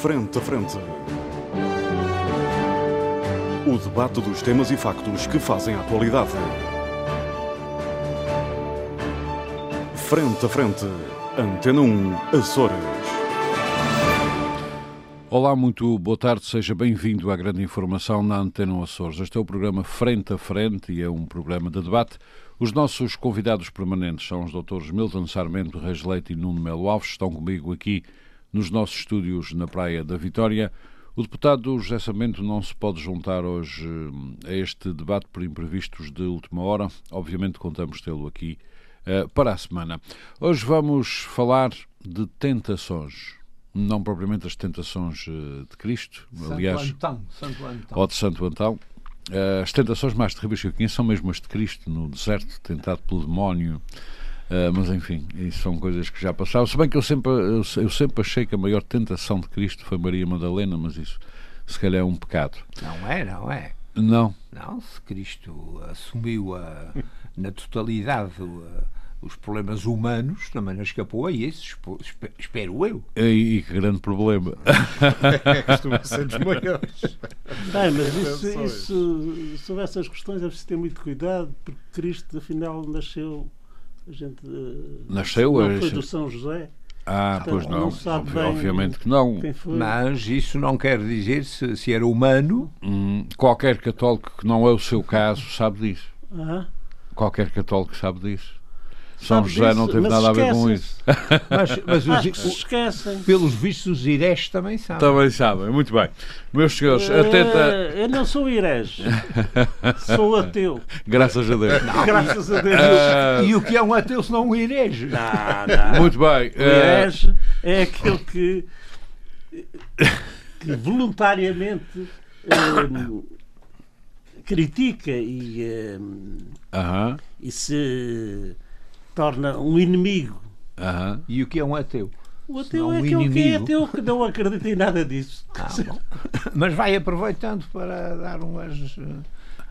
Frente a Frente. O debate dos temas e factos que fazem a atualidade. Frente a Frente. Antena 1, Açores. Olá, muito boa tarde, seja bem-vindo à grande informação na Antena Açores. Este é o programa Frente a Frente e é um programa de debate. Os nossos convidados permanentes são os doutores Milton Sarmento Reis Leite e Nuno Melo Alves, estão comigo aqui nos nossos estúdios na Praia da Vitória. O deputado José Samento não se pode juntar hoje a este debate por imprevistos de última hora. Obviamente contamos tê-lo aqui uh, para a semana. Hoje vamos falar de tentações não propriamente as tentações uh, de Cristo, Santo aliás, Antão, Santo Antão. ou de Santo Antão. Uh, as tentações mais terríveis que eu conheço são mesmo as de Cristo, no deserto, tentado pelo demónio. Uh, mas enfim, isso são coisas que já passaram. Se bem que eu sempre, eu, eu, sempre achei que a maior tentação de Cristo foi Maria Madalena, mas isso se calhar é um pecado. Não é, não é. Não. Não, se Cristo assumiu a, na totalidade os problemas humanos, também não escapou a esses, espero eu. E, e que grande problema. Costuma ser dos maiores. Bem, mas isso, isso, sobre essas questões é preciso ter muito cuidado, porque Cristo, afinal, nasceu. A gente, nasceu não foi do São José. Ah, Portanto, pois não. não Obviamente que não. Mas isso não quer dizer se, se era humano. Hum, qualquer católico que não é o seu caso sabe disso. Ah, Qualquer católico sabe disso. São José disso, não teve nada a ver com isso. Mas, mas os, acho que se o- esquecem. pelos vistos, os irés também sabem. Também sabem, muito bem. Meus senhores, atenta. Eh, Eu não sou herege, sou ateu. Graças a Deus. Graças a Deus. Ah, E o que é um ateu se não um herege? Não, não. muito bem. O ah, herege é aquele que, que voluntariamente hum, critica e, hum, Aham, e se torna um inimigo. E o que é um ateu? O ateu Senão é um aquele que é ateu que não acredita em nada disso. Ah, bom. Mas vai aproveitando para dar umas, eh,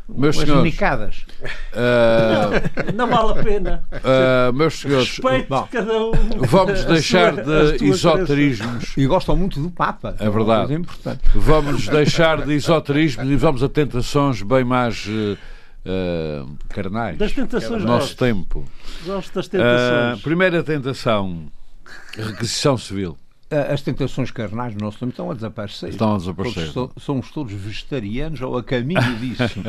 Meus umas senhores. nicadas. Ah, Não vale a pena. ah, meus senhores, Respeito Bom, cada um. vamos deixar sua- de esoterismos. E gostam muito do Papa. É verdade. Coisa importante. Vamos deixar de esoterismo e vamos a tentações bem mais eh, eh, carnais. Das tentações do nosso gosto. tempo. Gosto das Ah, tentações. primeira tentação: requisição civil. Ah, As tentações carnais no nosso tempo estão a desaparecer. Estão a desaparecer. Todos so- somos todos vegetarianos ou a caminho disso.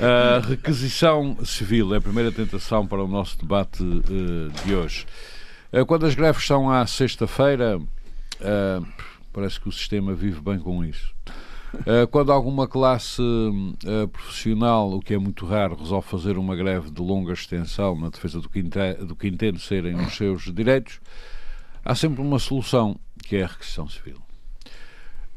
A requisição civil é a primeira tentação para o nosso debate eh, de hoje. Eh, quando as greves são à sexta-feira, eh, parece que o sistema vive bem com isso. Eh, quando alguma classe eh, profissional, o que é muito raro, resolve fazer uma greve de longa extensão na defesa do que, inte- do que entende serem os seus direitos, há sempre uma solução, que é a requisição civil.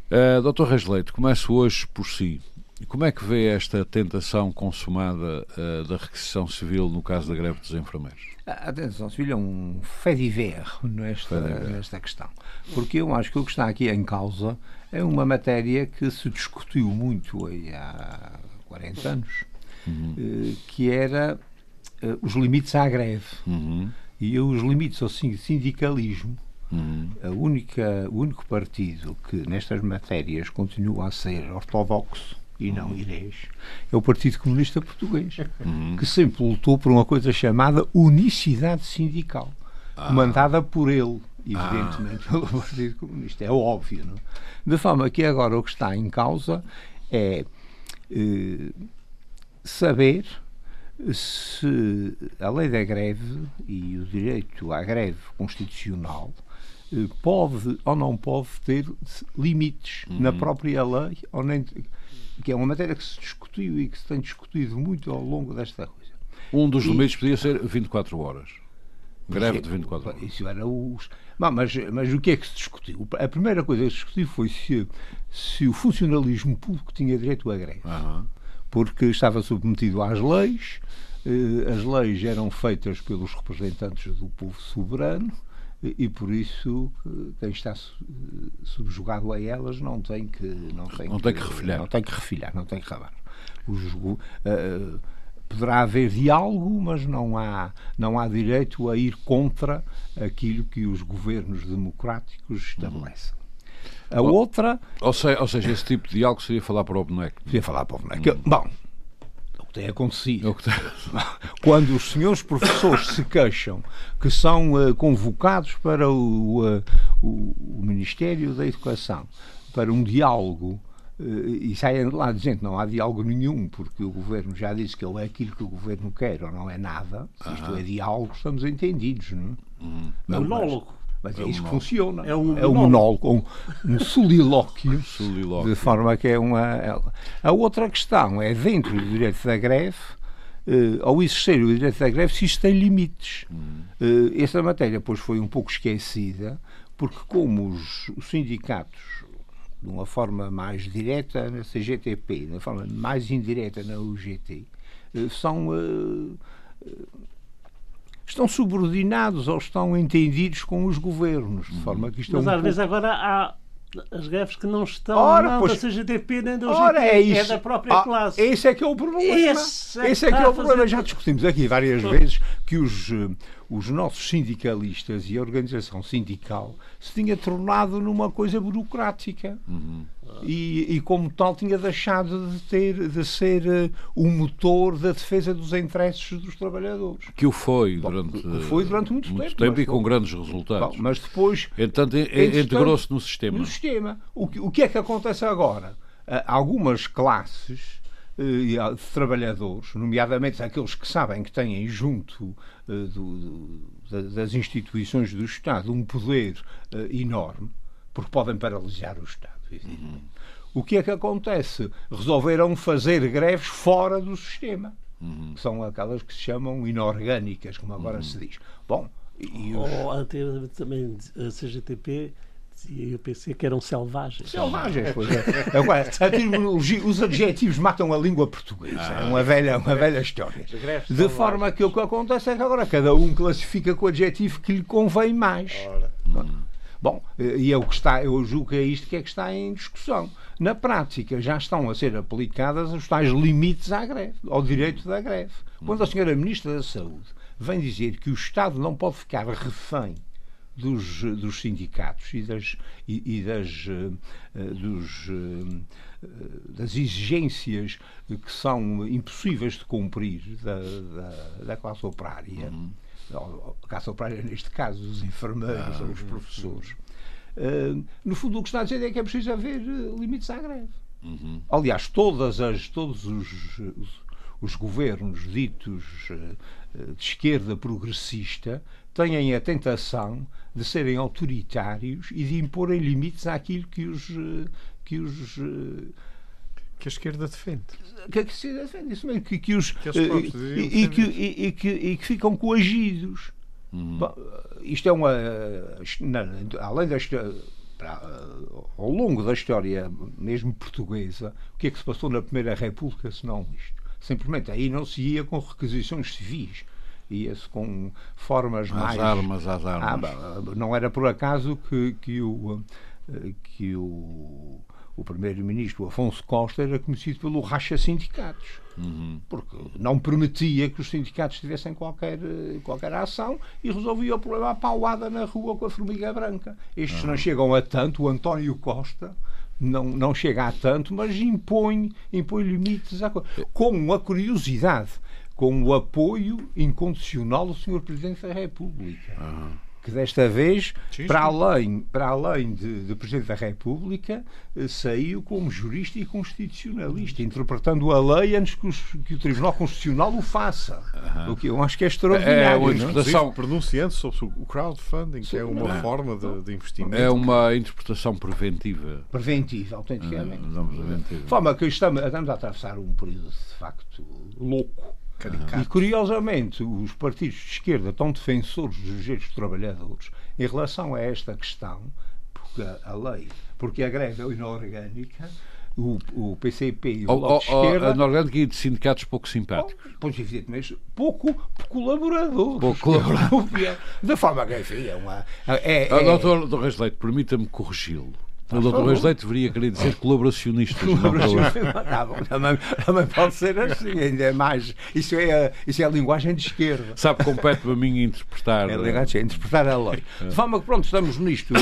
Uh, Dr. Reis Leite, começo hoje por si. Como é que vê esta tentação consumada uh, da requisição civil no caso da greve dos enfermeiros? A tentação civil é um fait divers nesta, nesta questão. Porque eu acho que o que está aqui em causa é uma matéria que se discutiu muito aí há 40 anos, eh, que era eh, os limites à greve. Uhum, E os limites ao sin- sindicalismo uhum, a única, o único partido que nestas matérias continua a ser ortodoxo e não irês é o Partido Comunista Português, que sempre lutou por uma coisa chamada unicidade sindical, comandada por ele, evidentemente, pelo Partido Comunista. É óbvio, não? De forma que agora o que está em causa é eh, saber se a lei da greve e o direito à greve constitucional eh, pode ou não pode ter limites na própria lei, ou nem, que é uma matéria que se discutiu e que se tem discutido muito ao longo desta coisa. Um dos limites podia ser 24 horas. Greve de 24 horas. Isso era os. Bom, mas, mas o que é que se discutiu? A primeira coisa que se discutiu foi se, se o funcionalismo público tinha direito à greve. Aham. porque estava submetido às leis, eh, as leis eram feitas pelos representantes do povo soberano e, e por isso eh, quem está eh, subjugado a elas não tem que não tem, Não tem que refilhar. não tem que refilhar, não tem que rabar. Os go- eh, poderá haver diálogo, mas não há não há direito a ir contra aquilo que os governos democráticos estabelecem. A outra. Ou seja, ou seja, esse tipo de diálogo seria falar para o boneco. Podia falar para o boneco. Hum. Bom, que tem acontecido. É o que tem... Quando os senhores professores se queixam que são uh, convocados para o, uh, o, o Ministério da Educação para um diálogo e saem de lá dizendo que não há diálogo nenhum, porque o governo já disse que ele é aquilo que o governo quer ou não é nada. Se isto é diálogo, estamos entendidos, não é? Uhum. Monólogo. Mas é, é isso que funciona. É um, é um monólogo, um, um solilóquio, solilóquio, de forma que é uma. A outra questão é dentro do direito da greve. Uh, ao existir o direito da greve, se isto tem limites. Uh, essa matéria, pois, foi um pouco esquecida, porque, como os, os sindicatos de uma forma mais direta na CGTP, de uma forma mais indireta na UGT, eh, são uh, estão subordinados ou estão entendidos com os governos, de forma que isto Mas é um às pouco... vezes agora há as greves que não estão ora, não pois, da CGTP nem da UGT, ora, é, isso. é da própria ah, classe. Esse é que é o problema. Esse é, esse é que é o problema. fazer... Já discutimos aqui várias vezes que os, os nossos sindicalistas e a organização sindical se tinha tornado numa coisa burocrática. Uhum. E, e, como tal tinha deixado de ter de ser uh, o motor da defesa dos interesses dos trabalhadores. Que o foi durante Bom, foi durante muito, muito tempo, tempo e com grandes resultados. Bom, mas depois entanto integrou-se no sistema. no sistema. O que, o que é que acontece agora? Uh, algumas classes de trabalhadores nomeadamente aqueles que sabem que têm junto do, do, das instituições do Estado um poder enorme porque podem paralisar o Estado Uhum. O que é que acontece? Resolveram fazer greves fora do sistema. Uhum. Que são aquelas que se chamam inorgânicas, como agora uhum. se diz. Bom, e os... Ou até também a CGTP e eu pensei que eram selvagens. Selvagens, pois é. Agora, os adjetivos matam a língua portuguesa. é uma velha, uma velha história. De forma que o que acontece é que agora cada um classifica com o adjetivo que lhe convém mais. Ora. Bom, e é o que está, eu julgo que é isto que é que está em discussão. Na prática, já estão a ser aplicadas os tais limites à greve, ao direito da greve. Quando a senhora Ministra da Saúde vem dizer que o Estado não pode ficar refém dos, dos sindicatos e das, e, e das, uh, dos, uh, das exigências que são impossíveis de cumprir da, da, da classe operária. Uhum a caça operária, neste caso, os enfermeiros ah, ou os professores. Uh, no fundo, o que está a dizer é que é preciso haver limites à greve. Uhum. Aliás, todas as, todos os, os, os governos ditos de esquerda progressista têm a tentação de serem autoritários e de imporem limites àquilo que os, que os que a esquerda defende. Que a esquerda defende, isso mesmo. Que, que os, que e, e, que, e, que, e que ficam coagidos. Uhum. Bom, isto é uma. Além da história. Ao longo da história, mesmo portuguesa, o que é que se passou na Primeira República, se não isto? Simplesmente aí não se ia com requisições civis ia-se com formas às mais. armas, às armas. Ah, não era por acaso que, que o. Que o o primeiro-ministro Afonso Costa era conhecido pelo racha sindicatos. Uhum. Porque não permitia que os sindicatos tivessem qualquer, qualquer ação e resolvia o problema à pauada na rua com a formiga branca. Estes uhum. não chegam a tanto, o António Costa não, não chega a tanto, mas impõe, impõe limites à coisa. Com a curiosidade, com o apoio incondicional do Sr. Presidente da República. Uhum que desta vez, sim, para além, para além de, de, Presidente da República, eh, saiu como jurista e constitucionalista, interpretando a lei antes que, os, que o Tribunal Constitucional o faça. Uhum. O que eu acho que é extraordinário. É uma interpretação pronunciando sobre o crowdfunding, sim, que é uma não. forma de, de, investimento. É uma interpretação preventiva. Preventiva, autenticamente. Uhum, de forma que estamos, estamos a atravessar um período de facto louco Caricato. E curiosamente, os partidos de esquerda estão defensores dos direitos dos trabalhadores em relação a esta questão, porque a, lei, porque a greve é inorgânica, o, o PCP e o oh, Bloco de oh, Esquerda... Inorgânica e de sindicatos pouco simpáticos. Pois, evidentemente, pouco colaboradores. Pouco colaboradores. da forma que, enfim, é uma... É, é... Doutor, doutor Reis Leite, permita-me corrigi-lo. O doutor Reis Leite deveria querer dizer colaboracionistas. tá bom, também, também pode ser assim, ainda é mais. Isso é, isso é a linguagem de esquerda. Sabe, compete-me a mim interpretar. É linguagem, é interpretar a lei. De forma que, pronto, estamos nisto.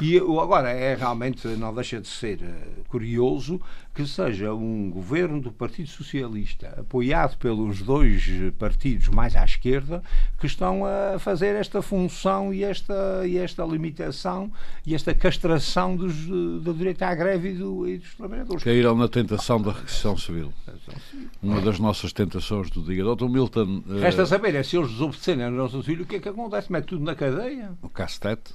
E agora é realmente, não deixa de ser curioso que seja um governo do Partido Socialista, apoiado pelos dois partidos mais à esquerda, que estão a fazer esta função e esta, e esta limitação e esta castração dos, do direito à greve e, do, e dos trabalhadores. Caíram na tentação da requisição civil. Uma das nossas tentações do dia. Dr. Milton. Resta uh... saber é se eles desobedecerem ao nosso filho, o que é que acontece? Mete tudo na cadeia. O castete.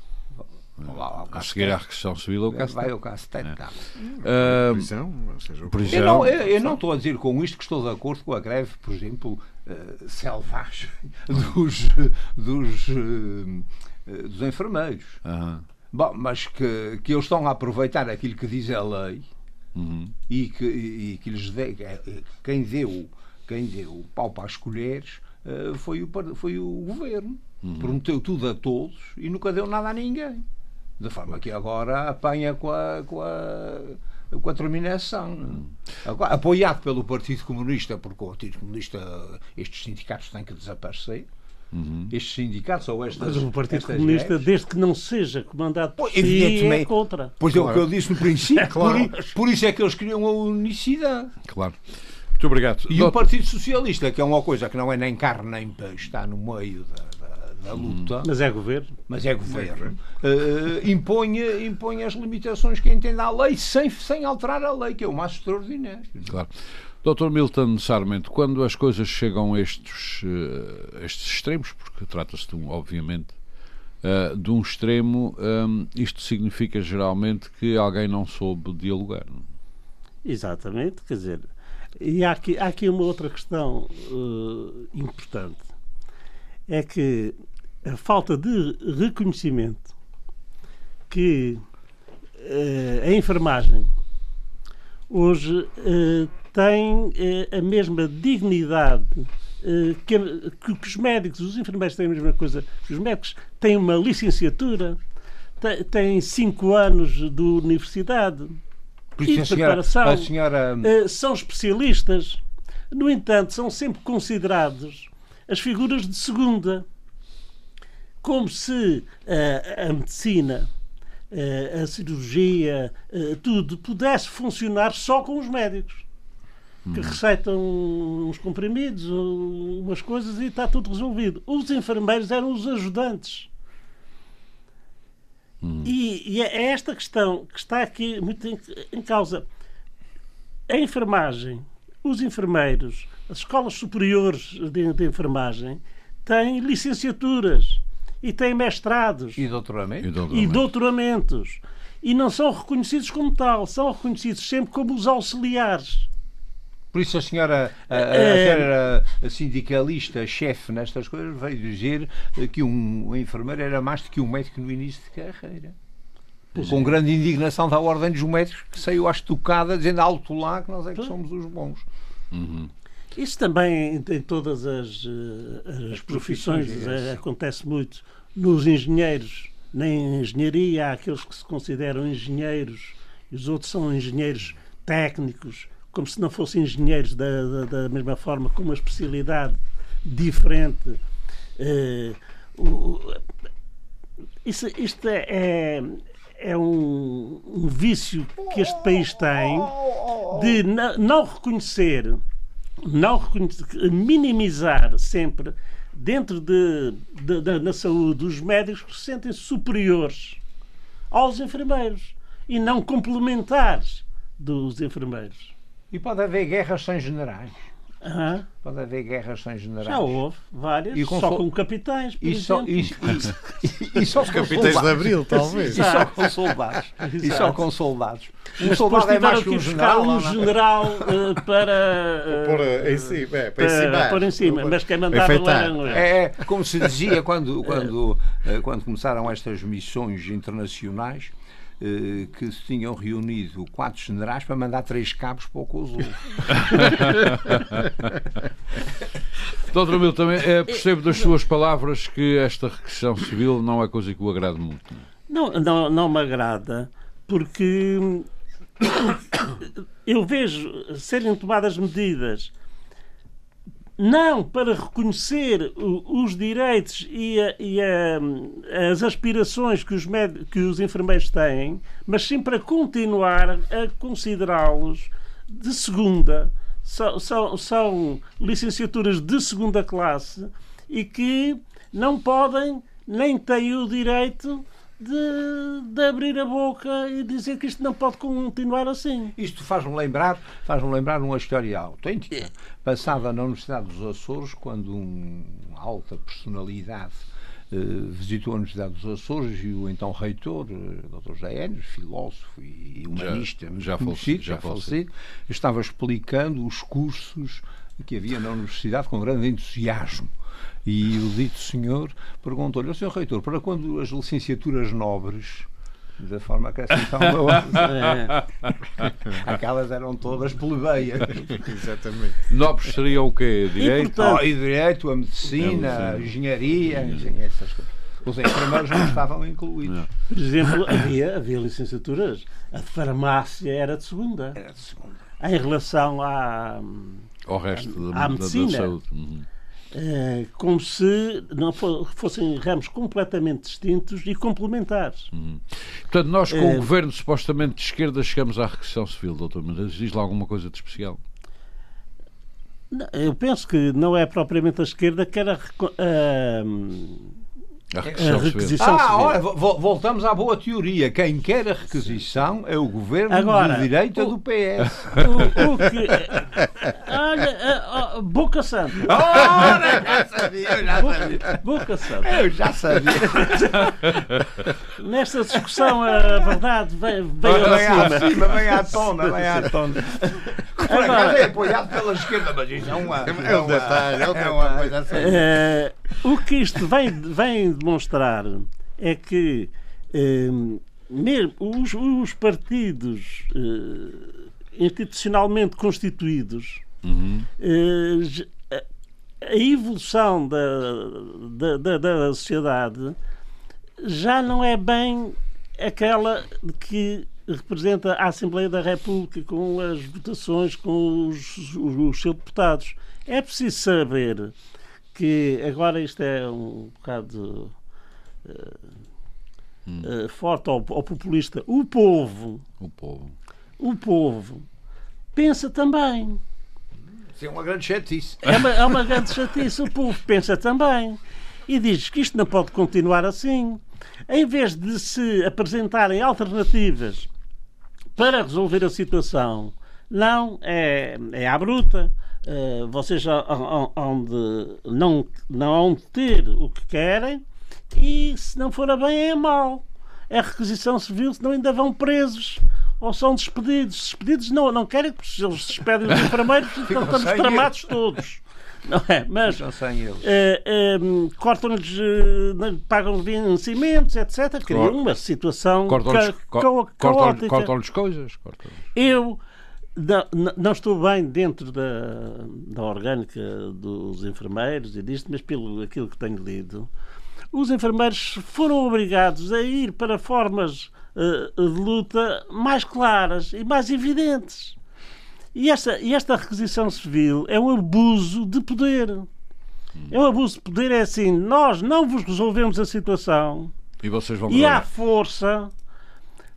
Lá, a seguir à requisição civil, o Castete. Vai o Castete, é. Uh, prisão, seja, prisão. Eu, não, eu, eu, não estou a dizer com isto que estou de acordo com a greve, por exemplo, uh, selvagem dos, dos, uh, dos enfermeiros. -huh. Bom, mas que, que eles estão a aproveitar aquilo que diz a lei -huh. e, que, e que lhes dê, quem deu quem deu o pau para as colheres foi, o, foi o governo. Uhum. Prometeu tudo a todos e nunca deu nada a ninguém. De forma que agora apanha com a, com a, com a terminação. Agora, apoiado pelo Partido Comunista, porque o Partido Comunista, estes sindicatos têm que desaparecer. Uhum. Estes sindicatos ou estas. Mas o Partido Comunista, greves, desde que não seja comandado por si, é contra. Pois claro. é o que eu disse no princípio. claro. por, por, isso é que eles queriam a unicidade. Claro. Muito obrigado. E Doutor... o Partido Socialista, que é uma coisa que não é nem carne nem peixe, está no meio da na luta. Mas é governo. Mas é governo. Uh, impõe, impõe as limitações que entende a lei sem, sem alterar a lei, que é o mais extraordinário. Claro. Dr. Milton Sarmento, quando as coisas chegam a estes, uh, estes extremos, porque trata-se, de um, obviamente, uh, de um extremo, um, isto significa geralmente que alguém não soube dialogar. Não? Exatamente, quer dizer, e há aqui, há aqui uma outra questão uh, importante. É que a falta de reconhecimento que uh, a enfermagem hoje uh, tem uh, a mesma dignidade que, que, os médicos, os enfermeiros têm a mesma coisa. Os médicos têm uma licenciatura, têm cinco anos de universidade Por isso, e de preparação, a senhora... são especialistas. No entanto, são sempre considerados as figuras de segunda como se uh, a medicina, uh, a cirurgia, uh, tudo pudesse funcionar só com os médicos. Que hum. receitam uns comprimidos, umas coisas e está tudo resolvido. Os enfermeiros eram os ajudantes. Hum. E, e, é esta questão que está aqui muito em, em causa. A enfermagem, os enfermeiros, as escolas superiores de, de enfermagem têm licenciaturas e têm mestrados e doutoramentos. e doutoramentos. E doutoramentos. E não são reconhecidos como tal, são reconhecidos sempre como os auxiliares. Por isso a senhora, a, a, é... a sindicalista, chefe nestas coisas, veio dizer que um, enfermeiro era mais do que um médico no início de carreira. Pois com é. grande indignação da ordem dos médicos que saiu à estocada dizendo alto lá que nós é que somos os bons. Uhum. Isso também em todas as, eh, as, as profissões, profissões é, acontece muito. Nos engenheiros, na engenharia, há aqueles que se consideram engenheiros e os outros são engenheiros técnicos, como se não fossem engenheiros da, da, da mesma forma, com uma especialidade diferente. Uh, o, isso, isto é, é, é um, um, vício que este país tem de não reconhecer não minimizar sempre dentro de, de, de, na saúde os médicos que se sentem superiores aos enfermeiros e não complementares dos enfermeiros. E pode haver guerras sem generais. Uhum. Pode haver guerras sem generais. Já houve várias, e só com capitães, por e só, e, e, e, só Os capitães de Abril, talvez. E só com soldados. E só com soldados. Um soldado é mais que um general. um general uh, para... Uh, pôr em cima. É, para, para pôr em cima, mas quem mandava lá é, é como se dizia quando, quando, uh, quando começaram estas missões internacionais eh, que se tinham reunido quatro generais para mandar três cabos para o Kosovo. Doutor Mil, também é, percebo das suas palavras que esta requisição civil não é coisa que o agrade muito. Não, não, não me agrada porque eu vejo serem tomadas medidas não para reconhecer os direitos e, a, e a, as aspirações que os, med, que os enfermeiros têm, mas sim para continuar a considerá-los de segunda. São, são, são licenciaturas de segunda classe e que não podem nem têm o direito de, de, abrir a boca e dizer que isto não pode continuar assim. Isto faz-me lembrar, faz-me lembrar uma história autêntica, passada na Universidade dos Açores, quando um, uma alta personalidade eh, visitou a Universidade dos Açores e o então reitor, eh, Dr. José Enes, filósofo e humanista, já, já conhecido, já, já falecido, estava explicando os cursos que havia na Universidade com grande entusiasmo e o dito senhor perguntou-lhe, senhor reitor, para quando as licenciaturas nobres da forma que assim estão é. Aquelas eram todas plebeias. Exatamente. Nobres seriam o quê? Direito? E, portanto, oh, e direito, a medicina, a engenharia, essas coisas. Os enfermeiros não estavam incluídos. Não. Por exemplo, havia, havia licenciaturas. A farmácia era de segunda. Era de segunda. Em relação à, ao resto à, da, medicina. Da, da saúde. Uhum. É, como se não fossem ramos completamente distintos e complementares. Uhum. Portanto, nós com o governo supostamente de esquerda chegamos à requisição civil, doutor Mendes. Diz lá alguma coisa de especial? Eu penso que não é propriamente a esquerda que era. Uh, a requisição, a requisição ah, olha, voltamos à boa teoria. Quem quer a requisição é o governo Agora, de direita o, do PS. O, o que, olha, uh, uh, Boca Santa. Ora, já sabia, eu já sabia. Boca Santa. Eu já sabia. Nesta discussão, a verdade vem, vem, vem à cima. Vem à tona, vem à tona. Por acaso é apoiado pela esquerda, mas isso é uma. É um detalhe, é uma coisa assim. Uh, o que isto vem, vem demonstrar é que eh, mesmo os, os partidos eh, institucionalmente constituídos uhum. eh, a evolução da, da, da, da, sociedade já não é bem aquela que representa a Assembleia da República com as votações, com os, os, os seus deputados. É preciso saber que agora isto é um bocado uh, hum. uh, forte ao, ao, populista. O povo, o povo, o povo pensa também. Isso é uma grande chatice. É uma, é uma grande chatice. O povo pensa também e diz que isto não pode continuar assim. Em vez de se apresentarem alternativas para resolver a situação, não é, é à bruta Uh, vocês onde não, não hão de ter o que querem e se não for a bem é a mal. É requisição civil, senão ainda vão presos ou são despedidos. Despedidos não, não querem, porque eles despedem os enfermeiros então estamos tramados todos. Não é? Mas uh, uh, cortam-lhes, uh, pagam vencimentos, etc. Criam uma situação cortam-lhes ca cortam, cortam coisas. Cortam Eu não, não, estou bem dentro da, da orgânica dos enfermeiros e disto, mas pelo aquilo que tenho lido, os enfermeiros foram obrigados a ir para formas uh, de luta mais claras e mais evidentes. E esta, e esta requisição civil é um abuso de poder. É um abuso de poder, é assim, nós não vos resolvemos a situação. E vocês vão E à força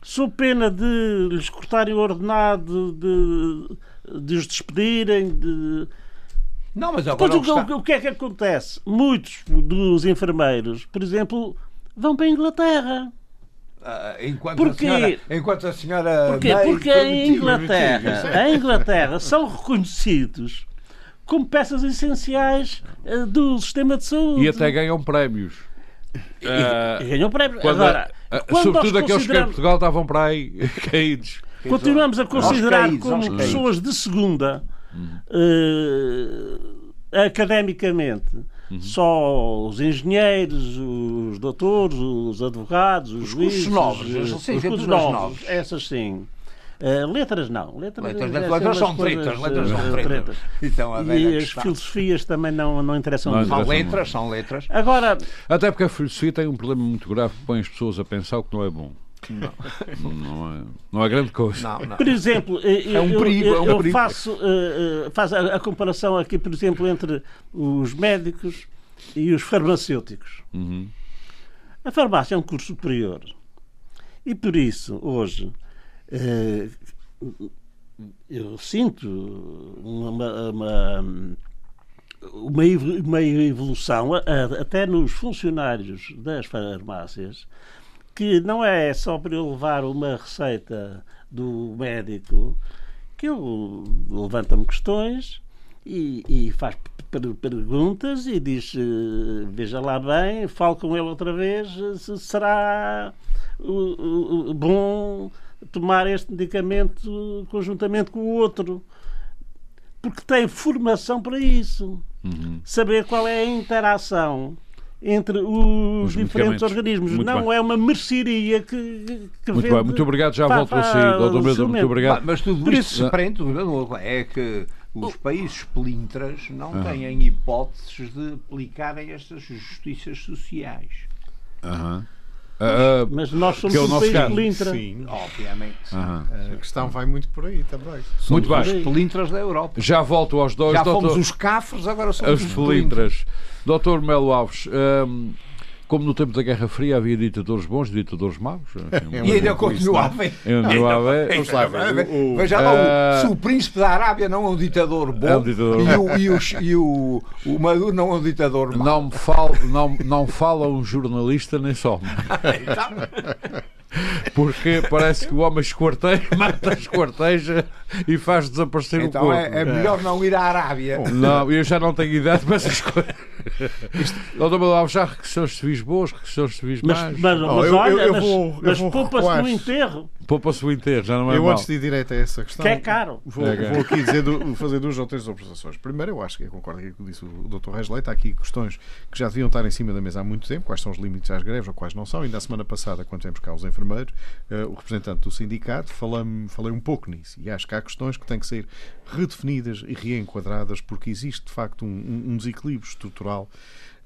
sob pena de lhes cortarem o ordenado, de, de os despedirem, de. Não, mas agora Depois, o, está... o, que é que acontece? Muitos dos enfermeiros, por exemplo, vão para a Inglaterra. Uh, enquanto, Porquê? a senhora, enquanto a senhora Porquê? Porque a Inglaterra, a Inglaterra são reconhecidos como peças essenciais uh, do sistema de saúde. E até ganham prémios. E, uh, ganham prémios. Quando, Agora, uh, sobretudo aqueles que em Portugal estavam para aí caídos. Continuamos a considerar caídos, como pessoas de segunda uh, academicamente. Uhum. Só os engenheiros, os doutores, os advogados, os, os juízes, novos, os, os, os novos, novos, essas sim. Uh, letras não. Letras, letras, letras, letras são tretas. Letras são tretas. Então, e as filosofias também não, não interessam não, São letras, são letras. Agora... Até porque a filosofia tem um problema muito grave que põe as pessoas a pensar o que não é bom. Não, não, é, não é grande coisa. Não, não. Por exemplo, eu, É um perigo, eu, é um eu faço, eh, eh, faço a, a comparação aqui, por exemplo, entre os médicos e os farmacêuticos. Uhum. A farmácia é um curso superior. E por isso, hoje, eh, eu sinto uma, uma, uma evo- uma evolução, até nos funcionários das farmácias, que não é só para eu levar uma receita do médico, que ele levanta-me questões e, e faz per- perguntas e diz eh, veja lá bem, falo com ele outra vez eh, se será bom tomar este medicamento conjuntamente com o outro porque tem formação para isso Uhum. saber qual é a interação entre os, Os diferentes organismos Muito não bem. é uma mercearia que, que Muito vende bem, muito obrigado. Já volto a para doutor o Medro. Muito obrigado. Mas tudo Por isto isso- se prende, é que os países plintras não têm hipóteses de aplicarem estas justiças sociais. Aham. Ah, ah, mas nós somos Que é o um nosso país caso. pelintra Sim. Obviamente. aham. A questão vai muito por aí também. Muito Os bem. pelintras da Europa. Já volto aos dois. Já doutor- fomos os cafres, agora somos As os pelintras. Doutor Melo Alves, hum, como no tempo da Guerra Fria havia ditadores bons e ditadores maus. É E ainda Mas isso continua a não. haver. Eu a ver. Vamos lá ver. O- o- Veja lá, Ah. se o príncipe da Arábia não é um ditador bom É um ditador e, o, e, o, e o, o Maduro não é um ditador mau. Não, me fal, não, não fala um jornalista nem só. Porque parece que o homem esquarteia, mata, esquarteja e faz desaparecer o Então corpo. é, é melhor não ir à Arábia. Não, eu já não tenho idade para essas coisas. Doutor Alves, já requisições civis boas, requisições civis mas, más. mas, Oh, mas eu- eu- olha, eu mas, vou- eu mas vou poupa-se no enterro Poupa-se o inteiro, já não é Eu mal. antes de ir direto a essa questão, que é caro vou, É, vou aqui dizer fazer duas ou três observações. Primeiro, eu acho que eu concordo com o que disse o Dr. Reis Leite. Há aqui questões que já deviam estar em cima da mesa há muito tempo. Quais são os limites às greves ou quais não são. Ainda a semana passada, quando temos cá os enfermeiros, eh, o representante do sindicato, falei, falei um pouco nisso. E acho que há questões que têm que ser redefinidas e reenquadradas porque existe, de facto, um, um- desequilíbrio estrutural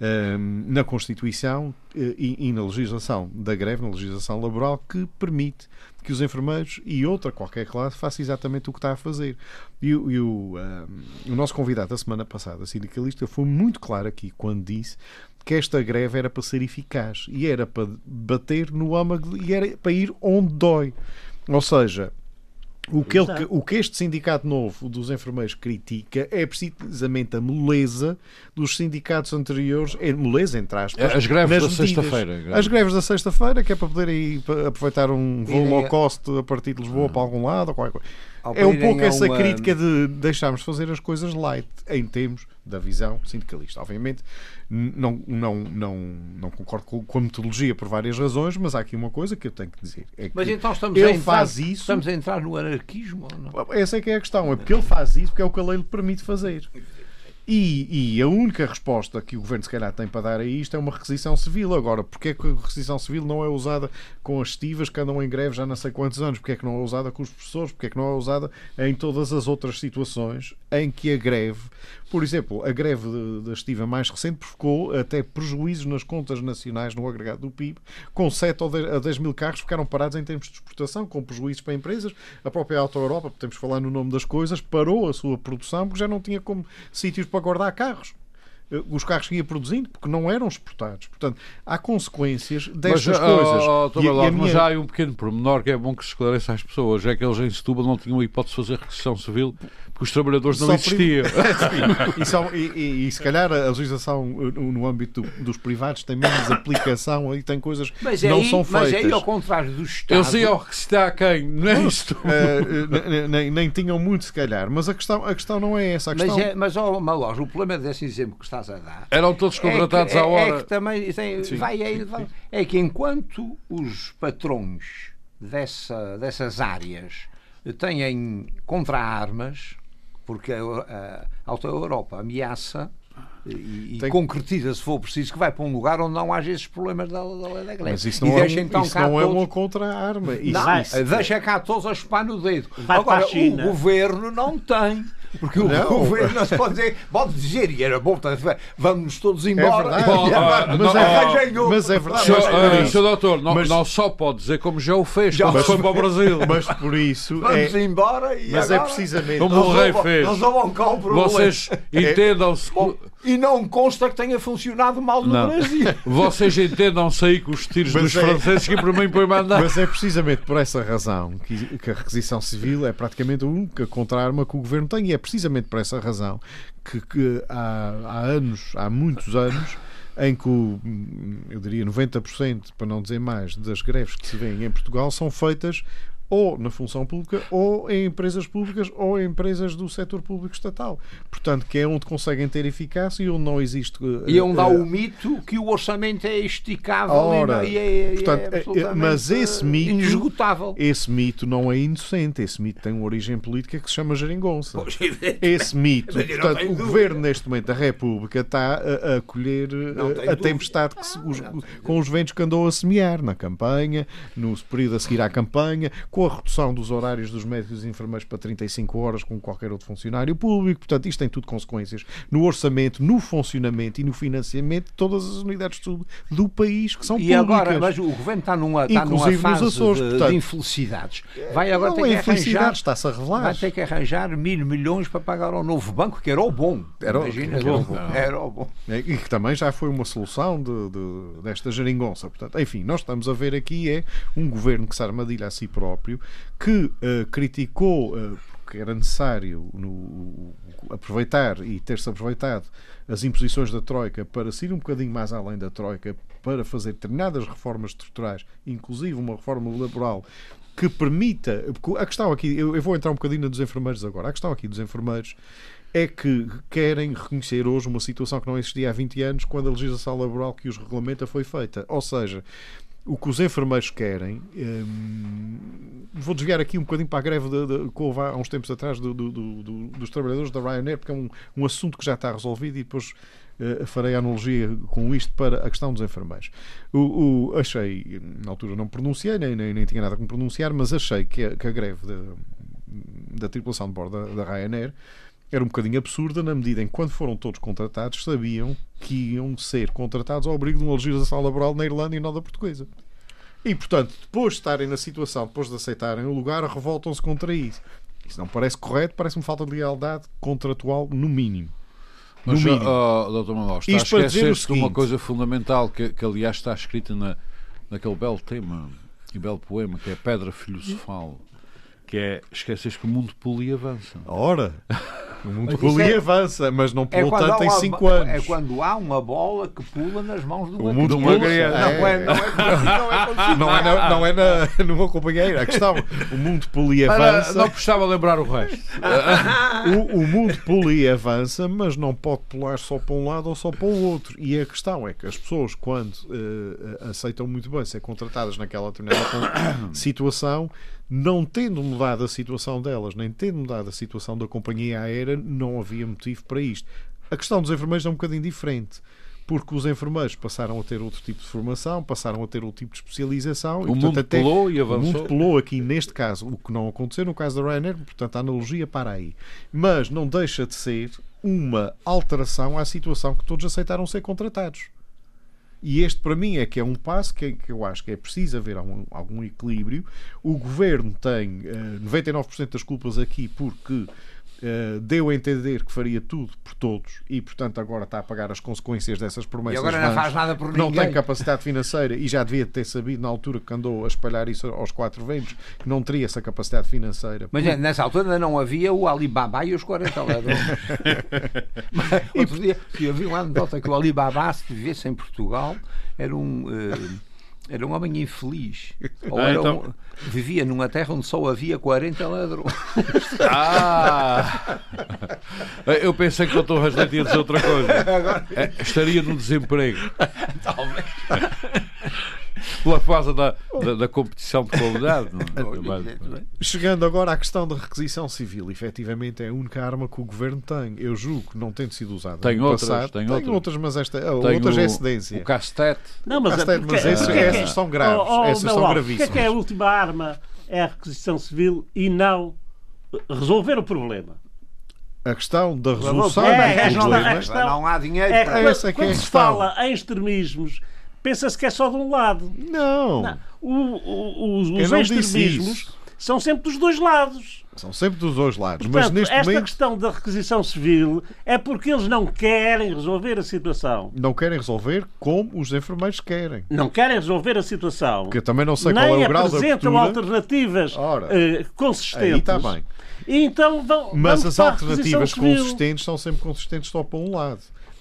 ehm, na Constituição eh, e, e na legislação da greve, na legislação laboral, que permite que os enfermeiros e outra qualquer classe faça exatamente o que está a fazer. E, e o, ehm, o nosso convidado da semana passada, sindicalista, foi muito claro aqui quando disse que esta greve era para ser eficaz e era para bater no âmago e era para ir onde dói. Ou seja, o que, ele- o que este sindicato novo dos enfermeiros critica é precisamente a moleza dos sindicatos anteriores, é moleza entre aspas. As greves nas da sexta-feira. As greves da sexta-feira, que é para poderem ir aproveitar um voo low cost a partir de Lisboa para algum lado ou qualquer coisa. É um pouco essa uma- crítica de deixarmos fazer as coisas light em termos da visão sindicalista. Obviamente, não, não, não, não concordo com, com a metodologia por várias razões, mas há aqui uma coisa que eu tenho que dizer. É que Mas então estamos ele a entrar, faz isso. estamos a entrar no anarquismo ou não? Essa é que é a questão. É porque ele faz isso porque é o que a lei lhe permite fazer. E, e a única resposta que o governo se calhar tem para dar a isto é uma requisição civil. Agora, porque é que a requisição civil não é usada com as estivas que andam em greve já não sei quantos anos? Porque é que não é usada com os professores? Porque é que não é usada em todas as outras situações em que a greve, por exemplo, a greve da estiva mais recente provocou até prejuízos nas contas nacionais no agregado do PIB, com 7 ou 10 a 10 mil carros ficaram parados em termos de exportação, com prejuízos para empresas. A própria Auto Europa, que falar no nome das coisas, parou a sua produção porque já não tinha como sítios para guardar carros. Eh, Os carros que ia produzindo porque não eram exportados. Portanto, há consequências destas mas, coisas. oh, oh. E- e Alves, minha- mas há aí um pequeno pormenor que é bom que se esclareça às pessoas. É que eles em Setúbal não tinham a hipótese de fazer requisição civil porque os trabalhadores não Só existiam. e, só- e- e- e se calhar a legislação no âmbito do- dos privados tem menos aplicação e tem coisas Mas que não aí, são mas feitas. aí, ao contrário do Estado. Eles iam requisitar quem? Não é isto? Uh, uh, nem, nem- nem tinham muito, se calhar. Mas a questão, a questão não é essa. A Mas, questão, é, mas ó, Malós, o problema desse exemplo que estás a dar Eram todos contratados é que, à é- hora. É que também tem- vai, aí, vai- é que enquanto os patrões dessa, dessas áreas têm contra-armas, porque a, a Auto Europa ameaça e, e Tem- concretiza, se for preciso, que vai para um lugar onde não haja esses problemas da, da lei da greve. mas isso não, é, um, então isso não é todos- uma contra-arma. Isso, não, isso- deixa cá todos a chupar no dedo. Vai Agora, a o governo não tem. Porque o Não. governo não se pode dizer, pode dizer, e era bom, tá, vamos todos embora. Bom, ah, Mas não, é- mas é verdade. Senhor, Mas- ah, mas- senhor doutor, não, mas- não só pode dizer como já o fez, Já o- foi para o Brasil. Mas por isso Vamos é, embora e mas é agora precisamente Como o rei fez. resolvam cá o problema. Vocês entendam-se. E não consta que tenha funcionado mal no Não. Brasil. Vocês entendam-se aí com os tiros Mas dos é- franceses que para mim põe mandar. Mas é precisamente por essa razão que, que a requisição civil é praticamente a única contra-arma que o governo tem, e é precisamente por essa razão que, que há, há anos, há muitos anos, em que o, eu diria 90%, para não dizer mais, das greves que se vêem em Portugal são feitas ou na função pública, ou em empresas públicas, ou em empresas do setor público estatal. Portanto, que é onde conseguem ter eficácia e onde não existe. eh, E onde há eh, o mito que o orçamento é esticável Ora, e, não- e é, portanto, é é- é- mas esse mito- inesgotável. Esse mito não é inocente, esse mito tem uma origem política que se chama geringonça. Pois. Esse mito, portanto, o dúvida. governo neste momento da República está a, a colher eh, a dúvida. tempestade se- os- com os ventos que andou a semear na campanha, no período a seguir à campanha, com a redução dos horários dos médicos e enfermeiros para 35 horas, como qualquer outro funcionário público. Portanto, isto tem tudo consequências no orçamento, no funcionamento e no financiamento de todas as unidades de saúde do país que são E públicas. agora, mas o governo está numa, está numa fase Açores, de, portanto. de infelicidades. Vai agora ter é que arranjar, está-se a revelar. vai ter que arranjar mil milhões para pagar ao novo banco, que era o bom. Era Imagina, era o bom. Era o bom. É, E que também já foi uma solução de, de- desta geringonça. Portanto, enfim, nós estamos a ver aqui é um governo que se armadilha a si próprio, que eh, criticou, eh, porque era necessário no- aproveitar e ter-se aproveitado as imposições da Troika para se ir um bocadinho mais além da Troika, para fazer determinadas reformas estruturais, inclusive uma reforma laboral que permita. A questão aqui, eu, eu vou entrar um bocadinho na dos enfermeiros agora. A questão aqui dos enfermeiros é que querem reconhecer hoje uma situação que não existia há 20 anos quando a legislação laboral que os regulamenta foi feita. Ou seja, o que os enfermeiros querem. hum, vou desviar aqui um bocadinho para a greve de, de, que houve há uns tempos atrás do- do- do- do- dos trabalhadores da Ryanair, porque é um, um assunto que já está resolvido e depois eh, farei a analogia com isto para a questão dos enfermeiros. O, o- achei, na altura não pronunciei, nem, nem, nem tinha nada como pronunciar, mas achei que a, que a greve da, da tripulação de bordo da, da Ryanair era um bocadinho absurda na medida em que, quando foram todos contratados, sabiam que iam ser contratados ao abrigo de uma legislação laboral na Irlanda e não da portuguesa. E, portanto, depois de estarem na situação, depois de aceitarem o lugar, revoltam-se contra isso. Isso não parece correto, parece-me falta de lealdade contratual, no mínimo. No Mas, mínimo. oh, doutor Manuel, está a Isto para dizer uma coisa fundamental que, que, aliás, está escrita na, naquele belo tema e belo poema que é Pedra Filosofal, que é esqueces que o mundo pula e avança. Ora, o mundo pula e é- avança, mas não É pulou quando, há tanto em uma- 5 anos. é quando há uma bola que pula nas mãos uma O mundo pula, é. Não é, não é, consigo, não é consigo. Não é, na, não é na, no meu companheiro. A questão, o mundo pula e avança. não prestava lembrar o resto. O, o mundo pula e avança, mas não pode pular só para um lado ou só para o outro. E a questão é que as pessoas, quando eh, aceitam muito bem ser contratadas naquela determinada situação, não tendo mudado a situação delas, nem tendo mudado a situação da companhia aérea, não havia motivo para isto. A questão dos enfermeiros é um bocadinho diferente. Porque os enfermeiros passaram a ter outro tipo de formação, passaram a ter outro tipo de especialização. e, O portanto, mundo até- pulou e o mundo avançou. pulou aqui neste caso, o que não aconteceu no caso da Ryanair, portanto a analogia para aí. Mas não deixa de ser uma alteração à situação que todos aceitaram ser contratados. E este, para mim, é que é um passo que, que eu acho que é preciso haver algum, algum equilíbrio. O governo tem eh, 99% das culpas aqui porque eh, deu a entender que faria tudo por todos e, portanto, agora está a pagar as consequências dessas E promessas. agora não faz nada por não ninguém. tem capacidade financeira e já devia ter sabido na altura que andou a espalhar isso aos quatro ventos que não teria essa capacidade financeira. Mas é, nessa altura ainda não havia o Alibaba e os 40 ladrões. Outro dia, eu vi uma anedota que o Alibaba, se vivesse em Portugal, era um. eh, era um homem infeliz. Ou Ah, era então- um- vivia numa terra onde só havia 40 ladrões. Ah! Eu pensei que o doutor Rasleito ia dizer outra coisa. É, Estaria no desemprego. Talvez. Pela fase da, da, da competição de qualidade. não é? Chegando agora à questão da requisição civil, efetivamente é a única arma que o governo tem. Eu julgo que não tem sido usada Tem outras, passado. tem outras. mas esta, Tem outras o- é excedência. O Castete. Não, mas, Mas é tem- porque- mas é que- essas são graves, Oh, oh, essas são Alves, Porque é gravíssimas. que a última arma é a requisição civil e não resolver o problema? A questão da resolução É, é, questão- não há dinheiro É, para quando, essa é que é a quando se fala em extremismos, pensa-se que é só de um lado. Não, Não. O- o- os Eu os extremismos são sempre dos dois lados. são sempre dos dois lados. Portanto, mas neste esta momento questão da requisição civil é porque eles não querem resolver a situação. não querem resolver como os enfermeiros querem. Não querem resolver a situação. Porque eu também não sei Nem qual é o grau de apresentam abertura. alternativas Ora, eh, consistentes. Aí está bem. E então vão, Mas as alternativas consistentes são sempre consistentes só para um lado.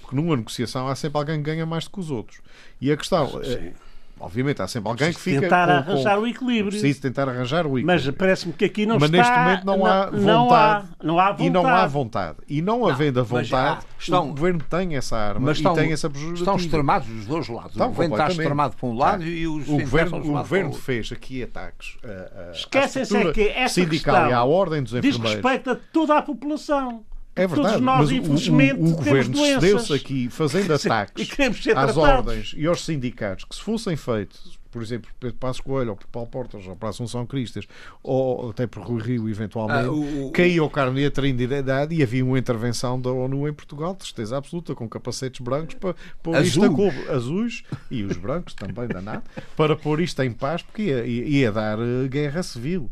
Porque numa negociação há sempre alguém que ganha mais do que os outros. E a questão, é, obviamente, há sempre alguém que fica. tentar com- arranjar com, o equilíbrio. Preciso tentar arranjar o Mas equilíbrio. parece-me que aqui não Mas está... neste momento não há vontade. Não há, não há vontade. E não há vontade. E não, havendo a mas vontade, há- estão- o governo tem essa arma Mas e estão, tem essa prejudicativa. estão extremados dos dois lados. Estão o governo está extremado para um lado e os O governo, o governo para o outro. fez aqui ataques a- a- à Esquecem-se é que essa sindical questão e à ordem dos Diz enfermeiros. respeito a toda a população. É verdade, Todos nós, mas o- infelizmente, o, o, temos governo cedeu-se aqui fazendo ataques às tratados. ordens e aos sindicatos que se fossem feitos, por exemplo, por Passos Coelho ou por Paulo Portas ou para Assunção Cristas ou até por Rui Rio eventualmente, Ah, o- o- caía o carne e a Trindade e havia uma intervenção da ONU em Portugal, de certeza absoluta, com capacetes brancos para pôr isto a Azul. cobo, azuis e os brancos também danado, para pôr isto em paz, porque ia, ia- ia dar eh, guerra civil.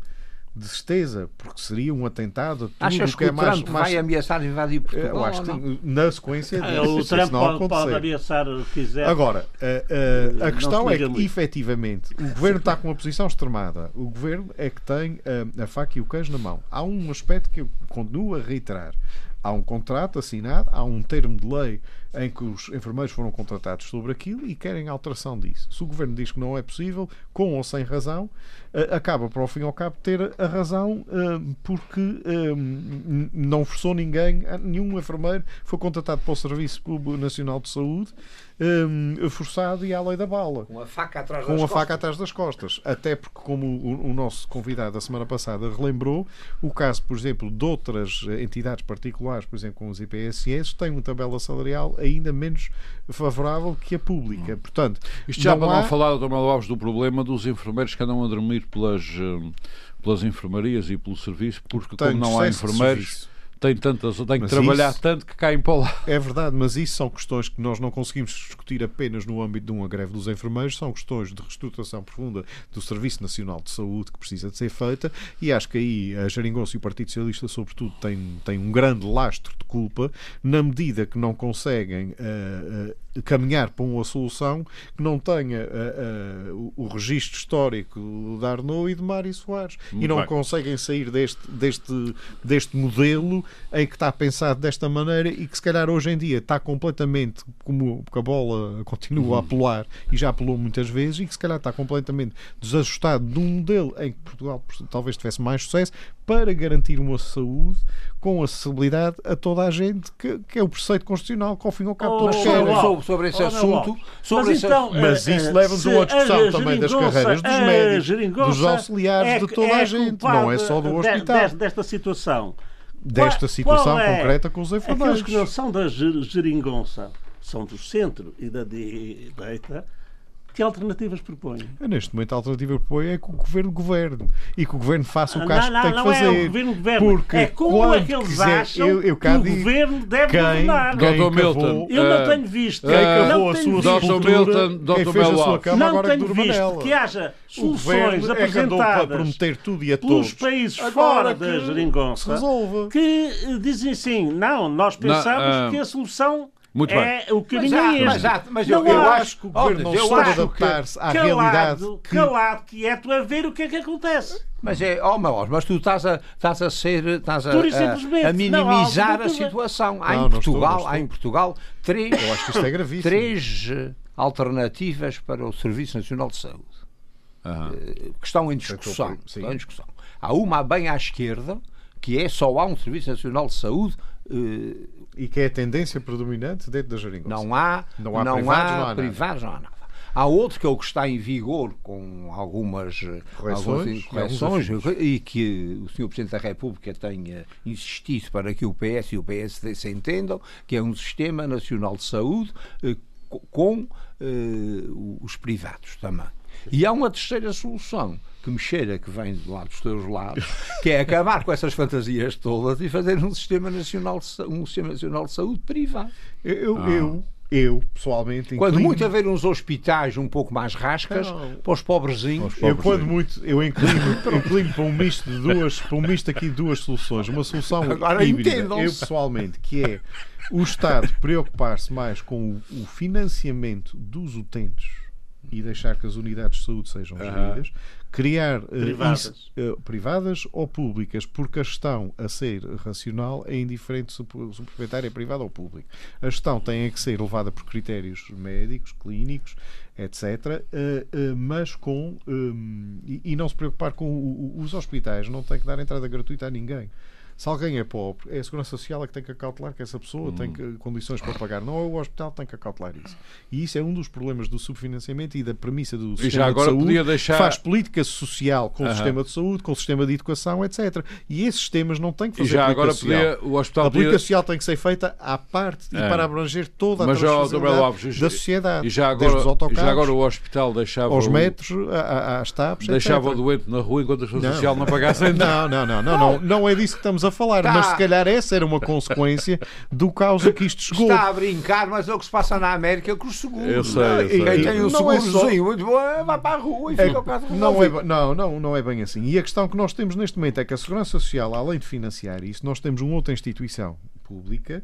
De certeza, porque seria um atentado a tudo Achas o que, que é o mais, Trump mais vai ameaçar invadir Portugal? eu acho que não? na sequência Ah, disso, O se Trump pode, pode ameaçar o que quiser. Agora, a, a- a Não questão é que, muito. efetivamente, o governo está com uma posição extremada. O governo é que tem ah, a faca e o queijo na mão. Há um aspecto que eu continuo a reiterar. Há um contrato assinado, há um termo de lei em que os enfermeiros foram contratados sobre aquilo e querem alteração disso. Se o governo diz que não é possível, com ou sem razão, ah, acaba, para o fim e ao cabo, ter a razão ah, porque n- não forçou ninguém, nenhum enfermeiro foi contratado para o Serviço Nacional de Saúde ah, forçado e à lei da bala Com a faca atrás com das a faca costas. atrás das costas. Até porque, como o, o nosso convidado da semana passada relembrou, o caso, por exemplo, de outras eh, entidades particulares, por exemplo, com os IPSS, tem uma tabela salarial ainda menos favorável que a pública. Portanto, Isto já não para há- não falar, Dr. Alves, do problema dos enfermeiros que andam a dormir pelas, eh, pelas enfermarias e pelo serviço, porque tem como não há enfermeiros, têm, tantas, têm que trabalhar isso- tanto que caem para lá. É verdade, mas isso são questões que nós não conseguimos discutir apenas no âmbito de uma greve dos enfermeiros, são questões de reestruturação profunda do Serviço Nacional de Saúde que precisa de ser feita e acho que aí a Jeringonça e o Partido Socialista, sobretudo, têm, têm um grande lastro de culpa na medida que não conseguem ah, ah, caminhar para uma solução que não tenha ah, o, o registro histórico de Arnaud e de Mário Soares e Muito não bem. conseguem sair deste, deste, deste modelo em que está pensado desta maneira e que se calhar hoje em dia está completamente como que a bola continua a pular e já pulou muitas vezes e que se calhar está completamente desajustado de um modelo em que Portugal talvez tivesse mais sucesso para garantir uma saúde com acessibilidade a toda a gente que, que é o preceito constitucional que ao fim e ao cabo Oh, Mas todos sobre, sobre, sobre esse Olha assunto, sobre Mas esse então, assunto- Mas isso eh, leva-nos a uma discussão a também das carreiras dos a médicos, dos auxiliares, é- de toda a é gente, não é só do hospital. de- Desta situação. Desta Qual- situação qual é concreta com os enfermeiros. Aqueles que não são da ger- geringonça, são do centro e da direita, que alternativas propõem? Neste momento, a alternativa que propõe é que o governo governe e que o governo faça o que não, acha que não, tem que não fazer. é o governo governo. Porque é como é que eles quiser- acham eu- eu que o governo deve quem- governar. quem Dr. Milton, cavou- Eu eh, não tenho visto. Quem Eh, cavou não a tenho sua. Dr. Milton, Dr. fez a sua cama Não agora tenho visto nela. que haja soluções é apresentadas prometer tudo e a pelos todos. países Agora fora da geringonça que eh, dizem assim, não, nós pensamos ah, que a solução muito é o Mas, caminho há- é mas, este. há- mas Não eu, eu há. acho que o O governo não eu acho que adaptar-se à realidade calado, que calado, quieto, a ver o que é que acontece. Mas é, oh, meu, mas tu estás a, estás a ser, estás a, a- a minimizar Não, a situação. Há Não, em não Portugal, não estou. há em Portugal três, Eu acho que isto é gravíssimo. três eh, alternativas para o Serviço Nacional de Saúde eh, que estão em discussão. Estão em discussão. Há uma bem à esquerda que é só há um Serviço Nacional de Saúde. Eh, E que é a tendência predominante dentro da geringonça. não há, Não há privados, não há nada. privados, não há nada. Há outro que é o que está em vigor com algumas Correções, algumas e correções e que o Sr. Presidente da República tenha insistido para que o PS e o PSD se entendam, que é um Sistema Nacional de Saúde eh, co- com eh, os privados também. E há uma terceira solução que me cheira que vem de lá dos teus lados, que é acabar com essas fantasias todas e fazer um sistema nacional de, um sistema nacional de saúde privado. Eu, ah. eu, eu, pessoalmente. Quando inclino... muito haver uns hospitais um pouco mais rascas não. para os pobrezinhos. Eu, quando muito, eu inclino, inclino para um misto de duas, para um misto aqui de duas soluções. Uma solução Agora híbrida, eu pessoalmente, que é o Estado preocupar-se mais com o financiamento dos utentes e deixar que as unidades de saúde sejam geridas, criar eh, privadas. Uh, privadas ou públicas, porque a gestão a ser racional é indiferente se o proprietário é privado ou público. A gestão tem que ser levada por critérios médicos, clínicos, etc., uh, mas com. E, não se preocupar com os hospitais, não tem que dar entrada gratuita a ninguém. Se alguém é pobre, é a Segurança Social é que tem que acautelar que essa pessoa hum. tem que, condições para pagar. Não é o hospital que tem que acautelar isso. E isso é um dos problemas do subfinanciamento e da premissa do sistema e já agora de saúde. Deixar... Faz política social com uh -huh. o sistema de saúde, com o sistema de educação, etc. E esses sistemas não têm que fazer e já agora podia, o hospital A política podia... social tem que ser feita à parte e é. para abranger toda a Mas da sociedade. E já agora, já agora o hospital deixava... Aos metros, às TAPs, Deixava o doente na rua enquanto a Segurança Social não pagasse não, não, não, não, não, não é disso que estamos a falar. Tá. Mas calhar essa era uma consequência do caos a que isto chegou. Está a brincar, mas é o que se passa na América com os seguros. Eu sei, eu sei. Quem tem o segurozinho muito bom vai para a rua e é, fica o caso não é, não, não, não é bem assim. E a questão que nós temos neste momento é que a Segurança Social, além de financiar isso, nós temos uma outra instituição pública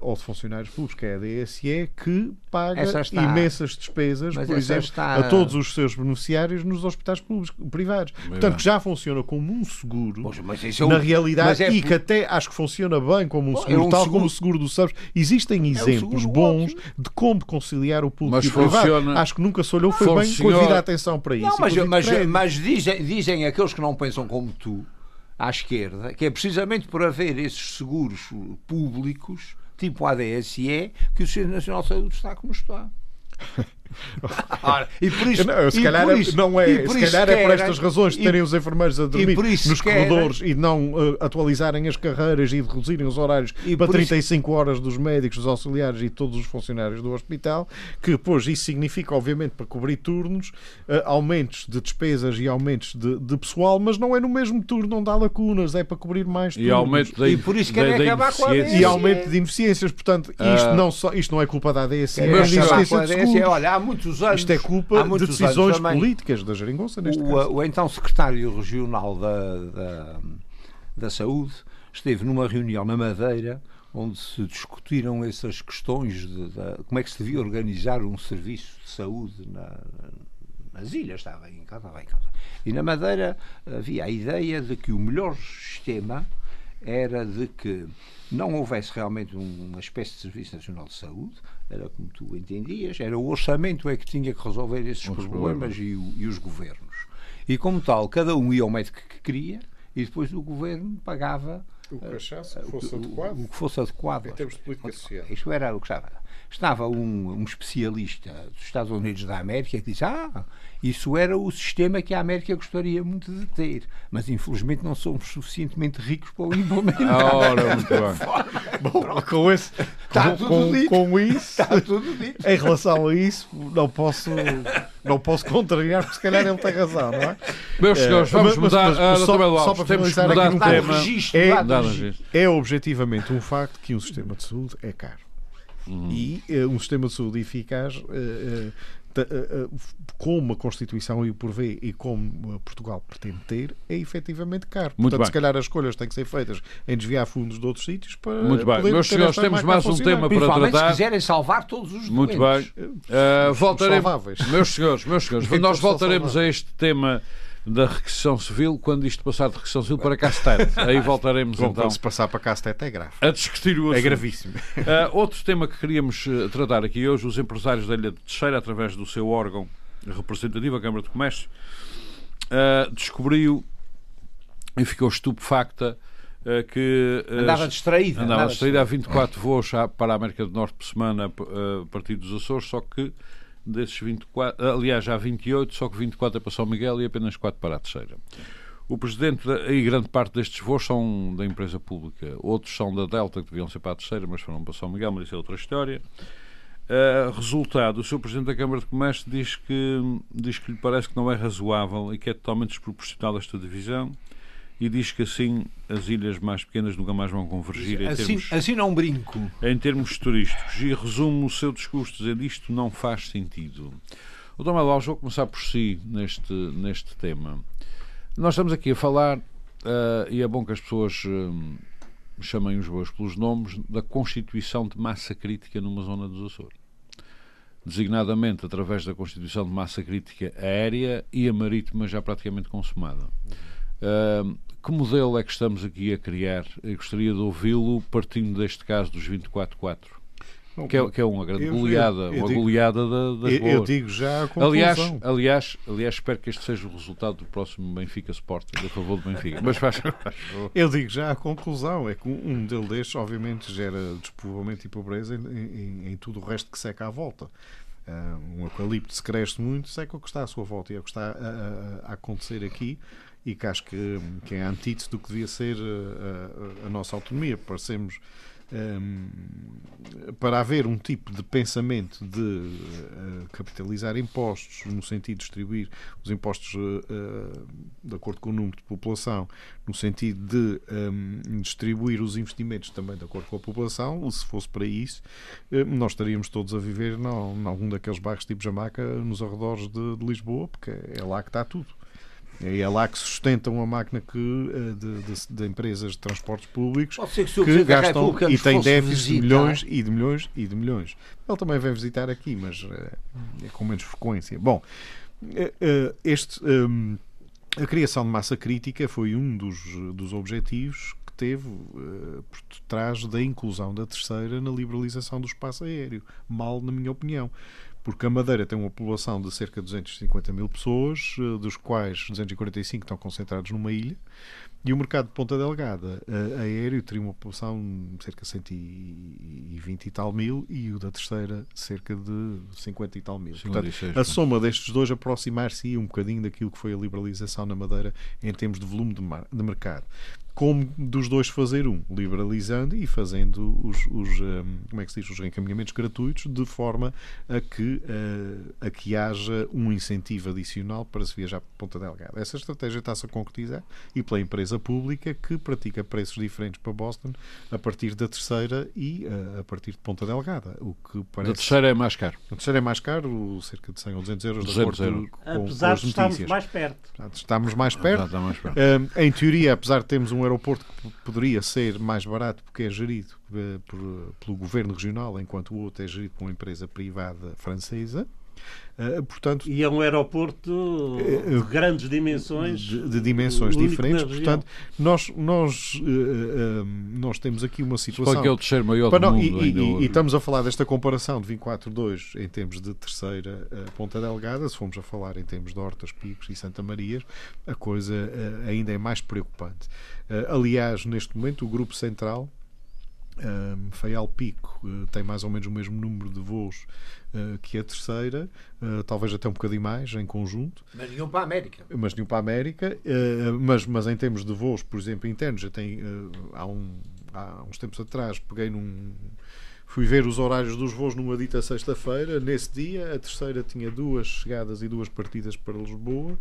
ou de funcionários públicos, que é a DSE, que paga imensas despesas, Mas por exemplo, está... a todos os seus beneficiários nos hospitais públicos, privados. Bem Portanto, que já funciona como um seguro, Poxa, é na realidade, é... e que até acho que funciona bem como um seguro, é um tal seguro... como o seguro do SAMS. Existem exemplos um bons de como conciliar o público mas e o privado. Funciona... Acho que nunca se olhou, foi bem com a atenção para isso. Não, mas, mas, mas dizem, dizem aqueles que não pensam como tu, à esquerda, que é precisamente por haver esses seguros públicos tipo ADSE, que o Sistema Nacional de Saúde está como está. Ora, e por isso, não, se calhar, isso, não é, se calhar é por estas razões de terem os enfermeiros a dormir nos corredores e não uh, atualizarem as carreiras e reduzirem os horários para 35 isso... horas dos médicos, dos auxiliares e todos os funcionários do hospital, que depois isso significa, obviamente, para cobrir turnos, uh, aumentos de despesas e aumentos de, de, pessoal, mas não é no mesmo turno onde há lacunas, é para cobrir mais turnos. E, aumento de, e por isso querem acabar com a ADSE. E aumento de ineficiências. Portanto, isto, uh... não, só, isto não é culpa da ADSE, é de ineficiência de Olha, há muitos anos. Isto é culpa de decisões políticas da Jeringonça, neste o, caso. O então secretário regional da, da, da Saúde esteve numa reunião na Madeira onde se discutiram essas questões de, de, como é que se devia organizar um serviço de saúde na, nas ilhas, estava em casa, estava em casa. E na Madeira havia a ideia de que o melhor sistema era de que não houvesse realmente uma espécie de Serviço Nacional de Saúde, era como tu entendias, era o orçamento é que tinha que resolver esses problemas, problemas. E, o, e, os governos. E como tal, cada um ia ao médico que queria e depois o governo pagava o que achasse que fosse adequado. O, que fosse adequado. Em termos de política social. Isto era o que estava. Estava um, um especialista dos Estados Unidos da América que disse: Ah, isso era o sistema que a América gostaria muito de ter, mas infelizmente não somos suficientemente ricos para o implementar. Ora, muito bem. Bom, com, esse, Está com, com, com, isso, Está tudo dito. em relação a isso, não posso, não posso contrariar, porque se calhar ele tem razão, não é? Meus é, senhores, vamos mas, mudar. Mas, mas, só, só para finalizar mudar aqui um tema. É, é objetivamente um facto que um sistema de saúde é caro. Uhum. E uh, um sistema de saúde eficaz uh, uh, como a Constituição o prevê e como Portugal pretende ter, é efetivamente caro. Muito Portanto, bem. se calhar as escolhas têm que ser feitas em desviar fundos de outros sítios para. Muito bem. Meus senhores, temos mais um tema para tratar. se quiserem salvar todos os Muito bem. Uh, voltaremos. Meus senhores, meus senhores, nós voltaremos a este tema da requisição civil quando isto passar de requisição civil para Castete. Aí voltaremos Bom, então. Quando se passar para Castete é grave. A discutir o é assunto. É gravíssimo. Uh, outro tema que queríamos tratar aqui hoje, os empresários da Ilha de Teixeira, através do seu órgão representativa, a Câmara de Comércio, uh, descobriu e ficou estupefacta uh, que. Andava distraída. Andava distraída. Há 24 voos para a América do Norte por semana a partir dos Açores, só que desses 24, aliás, há 28, só que 24 é para São Miguel e apenas 4 para a Terceira. O presidente e grande parte destes voos são da empresa pública. Outros são da Delta, que deviam ser para a Terceira, mas foram para São Miguel, mas isso é outra história. Uh, resultado, o Sr. Presidente da Câmara de Comércio diz que, diz que lhe parece que não é razoável e que é totalmente desproporcional esta divisão e diz que assim as ilhas mais pequenas nunca mais vão convergir em Assim, termos, assim não brinco. em termos turísticos. E resume o seu discurso dizendo isto não faz sentido. O Dom Alves, vou começar por si neste, neste tema. Nós estamos aqui a falar, uh, e é bom que as pessoas uh, chamem os bois pelos nomes, da constituição de massa crítica numa zona dos Açores designadamente através da constituição de massa crítica aérea e a marítima já praticamente consumada. Uh, que modelo é que estamos aqui a criar? Eu gostaria de ouvi-lo partindo deste caso dos 24-4. Que é, que é uma grande eu, goleada, eu, eu uma digo, goleada da, das eu, eu digo já a conclusão. Aliás, aliás, aliás, espero que este seja o resultado do próximo Benfica Sporting, a favor do Benfica. Mas faz. eu digo já a conclusão: é que um modelo destes, obviamente, gera despovoamento e pobreza em, em, em tudo o resto que seca à volta. Uh, um eucalipto se cresce muito, seca o que está à sua volta e é o que está a, a, a acontecer aqui e que acho que, que é a antítese do que devia ser a, a, a nossa autonomia. Parecemos um, para haver um tipo de pensamento de uh, capitalizar impostos, no sentido de distribuir os impostos uh, de acordo com o número de população, no sentido de um, distribuir os investimentos também de acordo com a população, se fosse para isso, nós estaríamos todos a viver em algum daqueles bairros tipo Jamaica nos arredores de, de Lisboa, porque é lá que está tudo. É lá que sustentam a máquina que, de, de, de empresas de transportes públicos que, que gastam e têm déficits de milhões e de milhões e de milhões. Ele também vem visitar aqui, mas é com menos frequência. Bom, este, a criação de massa crítica foi um dos, dos objetivos que teve por trás da inclusão da terceira na liberalização do espaço aéreo. Mal, na minha opinião porque a Madeira tem uma população de cerca de 250 mil pessoas, dos quais 245 estão concentrados numa ilha, e o mercado de Ponta Delgada aéreo teria uma população de cerca de 120 e tal mil, e o da terceira cerca de 50 e tal mil. Portanto, a soma destes dois aproximar-se um bocadinho daquilo que foi a liberalização na Madeira em termos de volume de, de mercado como dos dois fazer um, liberalizando e fazendo os, os um, como é que se diz, os reencaminhamentos gratuitos de forma a que, uh, a que haja um incentivo adicional para se viajar para Ponta Delgada. Essa estratégia está-se a concretizar e pela empresa pública que pratica preços diferentes para Boston a partir da terceira e uh, a partir de Ponta Delgada. O que parece... A terceira é mais caro. A terceira é mais caro, cerca de 100 ou 200 euros 200 de acordo euros. com, apesar com as de estarmos notícias. mais perto. Estamos mais perto. Está mais perto. Uh, em teoria, apesar de termos um aeroporto que poderia ser mais barato porque é gerido por, pelo governo regional, enquanto o outro é gerido por uma empresa privada francesa. Uh, portanto, e é um aeroporto de grandes dimensões de, de dimensões diferentes. portanto nós nós uh, nós temos aqui uma situação Qual é o terceiro maior do não, mundo e, e, e, estamos a falar desta comparação de 24-2 em termos de terceira Ponta Delgada. Se formos a falar em termos de Hortas, Picos e Santa Marias a coisa ainda é mais preocupante. Aliás neste momento o Grupo Central um, Feial Pico uh, tem mais ou menos o mesmo número de voos uh, que a terceira, uh, talvez até um bocadinho mais em conjunto. Mas nenhum para a América. Mas nenhum para a América. mas, mas em termos de voos, por exemplo, internos, já tem há, um, há uns tempos atrás peguei num. Fui ver os horários dos voos numa dita sexta-feira. Nesse dia, a terceira tinha duas chegadas e duas partidas para Lisboa.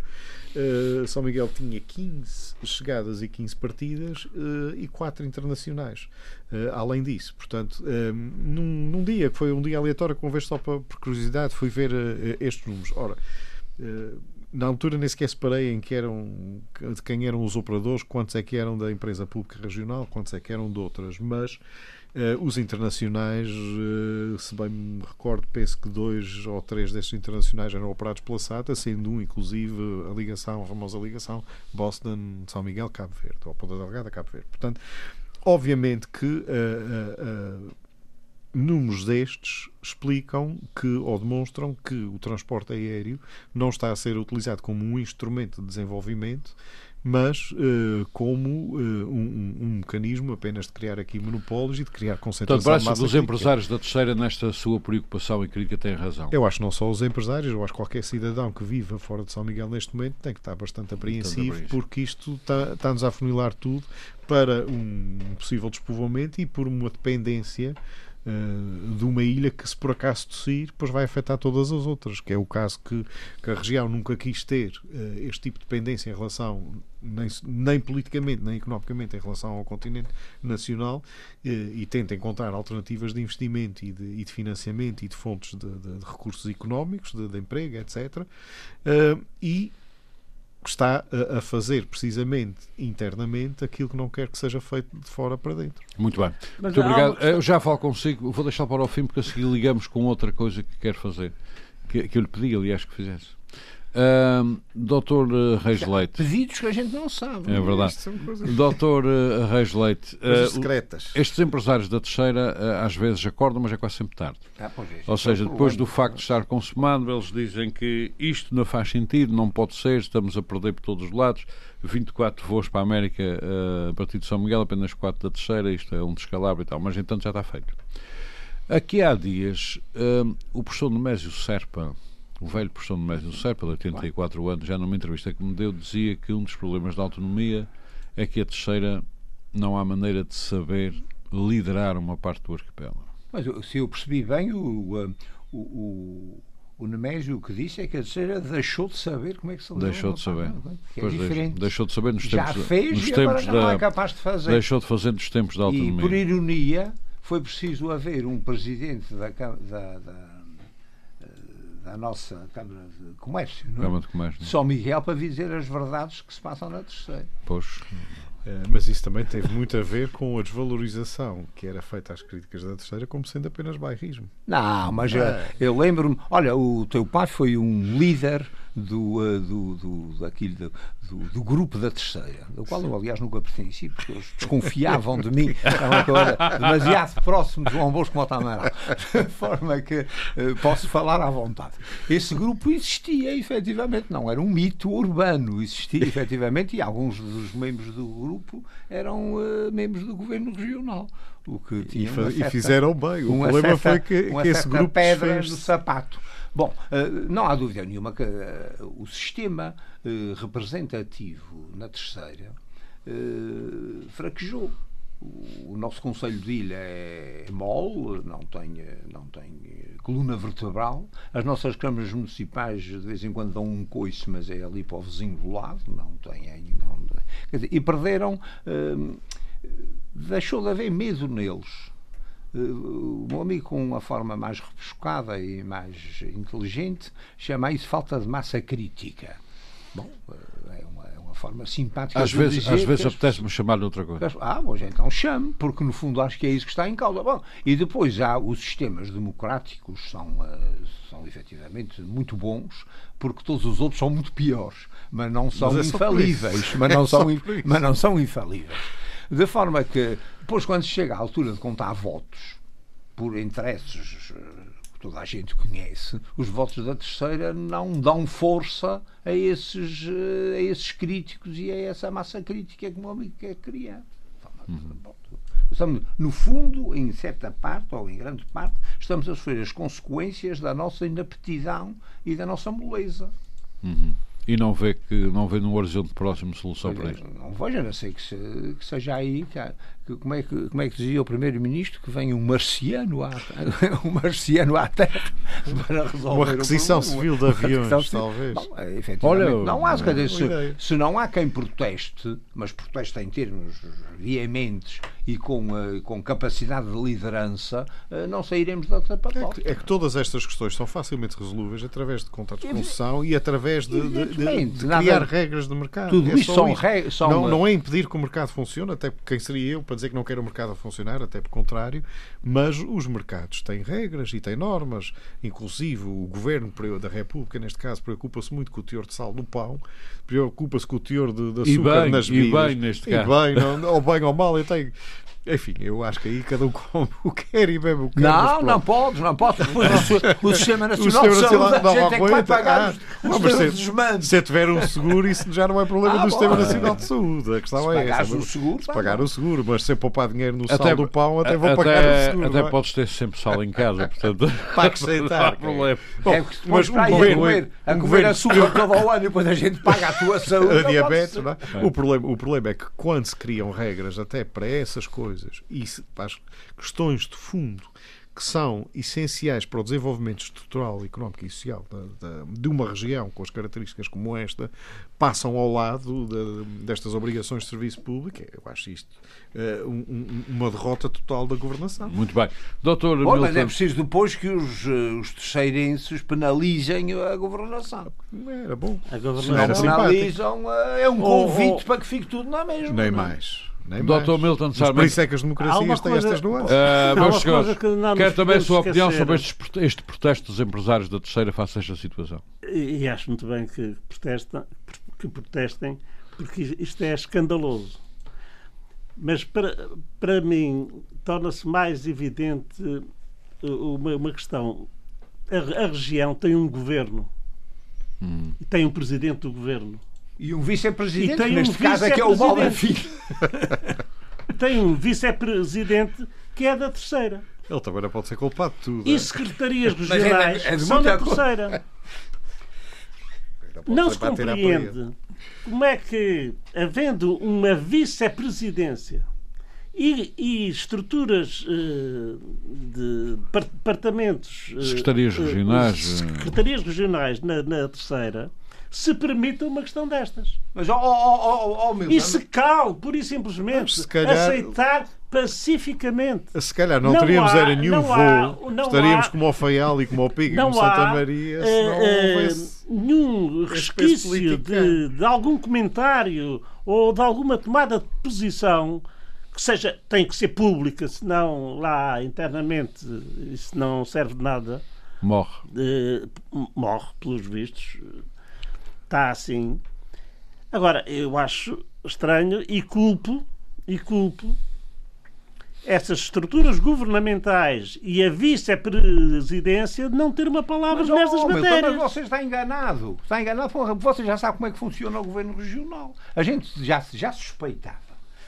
Uh, São Miguel tinha 15 chegadas e 15 partidas uh, e 4 internacionais. Uh, além disso, portanto, num, num, dia que foi um dia aleatório, com vez só para, por curiosidade, fui ver estes números. Ora, na altura nem sequer separei em que eram de quem eram os operadores, quantos é que eram da empresa pública regional, quantos é que eram de outras, mas Uh, os internacionais, uh, se bem me recordo, penso que dois ou três destes internacionais eram operados pela SATA, sendo um, inclusive, a ligação, a famosa ligação Boston-São Miguel, Cabo Verde, ou Ponta Delgada, Cabo Verde. Portanto, obviamente que uh, números destes explicam que ou demonstram que o transporte aéreo não está a ser utilizado como um instrumento de desenvolvimento mas uh, como uh, um, um, mecanismo apenas de criar aqui monopólios e de criar concentração Portanto, parece que os empresários da terceira, nesta sua preocupação e crítica, têm razão. Eu acho não só os empresários, eu acho que qualquer cidadão que viva fora de São Miguel neste momento tem que estar bastante apreensivo, porque isto está, está-nos a afunilar tudo para um possível despovoamento e por uma dependência uh, de uma ilha que, se por acaso tossir, depois vai afetar todas as outras, que é o caso que, que a região nunca quis ter uh, este tipo de dependência em relação, nem, nem politicamente, nem economicamente, em relação ao continente nacional uh, e tenta encontrar alternativas de investimento e de, e de financiamento e de fontes de, de, de recursos económicos, de, emprego, etc. e está a, fazer precisamente internamente aquilo que não quer que seja feito de fora para dentro. Muito bem. Mas Muito obrigado. Questão... Eu já falo consigo, vou deixar para o fim porque a seguir ligamos com outra coisa que quer fazer, que, que eu lhe pedi, aliás, que fizesse. Uh, Doutor uh, Reis Leite. Pedidos que a gente não sabe. É verdade. Doutor uh, Reis Leite. Uh, secretas. Estes empresários da terceira uh, às vezes acordam, mas é quase sempre tarde. Ah, é, Ou seja, depois do facto de estar consumado, eles dizem que isto não faz sentido, não pode ser, estamos a perder por todos os lados. 24 voos para a América uh, a partir de São Miguel, apenas 4 da terceira, isto é um descalabro e tal, mas entanto já está feito. Aqui há dias, o professor Nemésio Serpa o velho professor de Médio Serpa, de 84 anos, já numa entrevista que me deu, dizia que um dos problemas da autonomia é que a terceira não há maneira de saber liderar uma parte do arquipélago. Mas se eu percebi bem, o, o, o, o Nemésio o que disse é que a terceira deixou de saber como é que se lidera Deixou de saber. é pois diferente. Deixou de saber nos Já tempos, fez nos e tempos da, não é capaz de fazer. Deixou de fazer nos tempos da autonomia. E por ironia foi preciso haver um presidente da, da, da à nossa Câmara de Comércio, não é? Câmara de Comércio. São Miguel para dizer as verdades que se passam na terceira. Pois. É, mas isso também teve muito a ver com a desvalorização que era feita às críticas da terceira como sendo apenas bairrismo. Não, mas é. eu lembro-me, olha, o teu pai foi um líder do, uh, do, do, daquilo, do, do, grupo da terceira, do qual eu, aliás, nunca pertenci, porque eles desconfiavam de mim, era demasiado próximo de João Bosco Mota Amaral, de forma que uh, posso falar à vontade. Esse grupo existia, efetivamente, não era um mito urbano, existia efetivamente, e alguns dos membros do grupo eram uh, membros do governo regional. O que tinha e, e fizeram bem. O problema certa, foi que, que esse grupo pedra do sapato. Bom, eh, não há dúvida nenhuma que eh, o sistema eh, representativo na terceira fraquejou. O nosso Conselho de Ilha é mole, não tem, não tem coluna vertebral. As nossas câmaras municipais de vez em quando dão um coice, mas é ali para o vizinho do lado, não tem. Não, dizer, e perderam. deixou de haver medo neles o meu amigo, com uma forma mais rebuscada e mais inteligente, chama isso falta de massa crítica. Bom, eh, é uma, é uma forma simpática às de vezes, dizer. Às vezes apetece-me chamar de outra coisa. Ah, pois então chame, porque no fundo acho que é isso que está em causa. Bom, e depois há os sistemas democráticos, são, uh, são efetivamente muito bons, porque todos os outros são muito piores, mas não são mas é infalíveis. Mas não, é são, mas não são infalíveis. De forma que, depois, quando chega à altura de contar votos, por interesses eh, que toda a gente conhece, os votos da terceira não dão força a esses, eh, a esses críticos e a essa massa crítica que quer criar. Uhum. Estamos, no fundo, em certa parte, ou em grande parte, estamos a sofrer as consequências da nossa inaptidão e da nossa moleza. Uhum. E não vê que não vê no horizonte próximo solução para isto? Não vejo, a não ser que, se, que seja aí. Que, como, é que, como é que dizia o Primeiro-Ministro que vem um marciano à, um marciano à Terra para resolver Uma requisição civil de aviões, talvez. Bom, é, Olha, não há, dizer, se, se, não há quem proteste, mas proteste em termos veementes e com, uh, com capacidade de liderança, uh, não sairemos da tapatota. É, que, é que todas estas questões são facilmente resolvíveis através de contratos de concessão e através de, de, de, de criar regras de mercado. Tudo é isso são, regras. Não, não é impedir que o mercado funcione, até porque quem seria eu para dizer que não quero o mercado a funcionar, até por contrário, mas os mercados têm regras e têm normas, inclusive o governo da República, neste caso, preocupa-se muito com o teor de sal no pão, preocupa-se com o teor de, de açúcar bem, nas bebidas. E bem, neste e caso. Bem, não, ou bem ou mal, eu tenho enfim, eu acho que aí cada um come o que quer e bebe o que quer. Não, não podes, não podes. o, Sistema Nacional o de Saúde, a gente é que vai pagar ah, os, os se, se tiver um seguro, isso já não é problema ah, do Sistema Nacional de Saúde. A questão se é essa. O seguro, se pagar o seguro, mas se poupar dinheiro no até, sal do pão, até vou até, pagar o seguro. Até é? podes ter sempre sal em casa, portanto. Para aceitar. Não há problema. Bom, é mas o governo, a comer açúcar todo o ano e depois a gente paga a tua saúde. A diabetes, não é? O problema é que quando se criam regras até para essas coisas e para as questões de fundo que são essenciais para o desenvolvimento estrutural, económico e social de uma região com as características como esta, passam ao lado de, destas obrigações de serviço público. Eu acho isto uh, um, uma derrota total da governação. Muito bem. Doutor Bom, Milton... Mas é preciso depois que os, eh, os terceirenses penalizem a governação. Era bom. A governação. Não penalizam, eh, é um convite oh, oh. para que fique tudo na mesma. Nem mais. Nem Dr. Milton Sarmento. Por isso é que as democracias têm estas nuances. Uh, meus senhores, que quero também a sua opinião sobre este, este protesto dos empresários da terceira face a esta situação. E, e acho muito bem que, protestam, que protestem, porque isto é escandaloso. Mas para, para mim torna-se mais evidente uh, uma, uma questão. A, a, região tem um governo hum. e tem um presidente do governo e um vice-presidente, neste um caso é que é o mal da filha. Tem um vice-presidente que é da terceira. Ele também não pode ser culpado de tudo. E é? secretarias regionais é, é são da terceira. Não, não se compreende como é que, havendo uma vice-presidência e, e, estruturas uh, de departamentos. Uh, secretarias regionais. secretarias regionais na, na terceira se permita uma questão destas. Mas, oh, oh, oh, oh meu E se cale, pura e simplesmente, calhar, aceitar pacificamente. Se calhar não, não teríamos há, era nenhum voo. Há, Estaríamos há, como o Faial e como o Piga, como Santa Maria, se não uh, houvesse nenhum resquício de, de algum comentário ou de alguma tomada de posição que seja, tem que ser pública, senão lá internamente isso não serve de nada. Morre. Uh, morre, pelos vistos está assim. Agora, eu acho estranho e culpo, e culpo essas estruturas governamentais e a vice-presidência de não ter uma palavra mas, nestas oh, matérias. Mas você está enganado. Está enganado. Você já sabe como é que funciona o governo regional. A gente já, já suspeitava.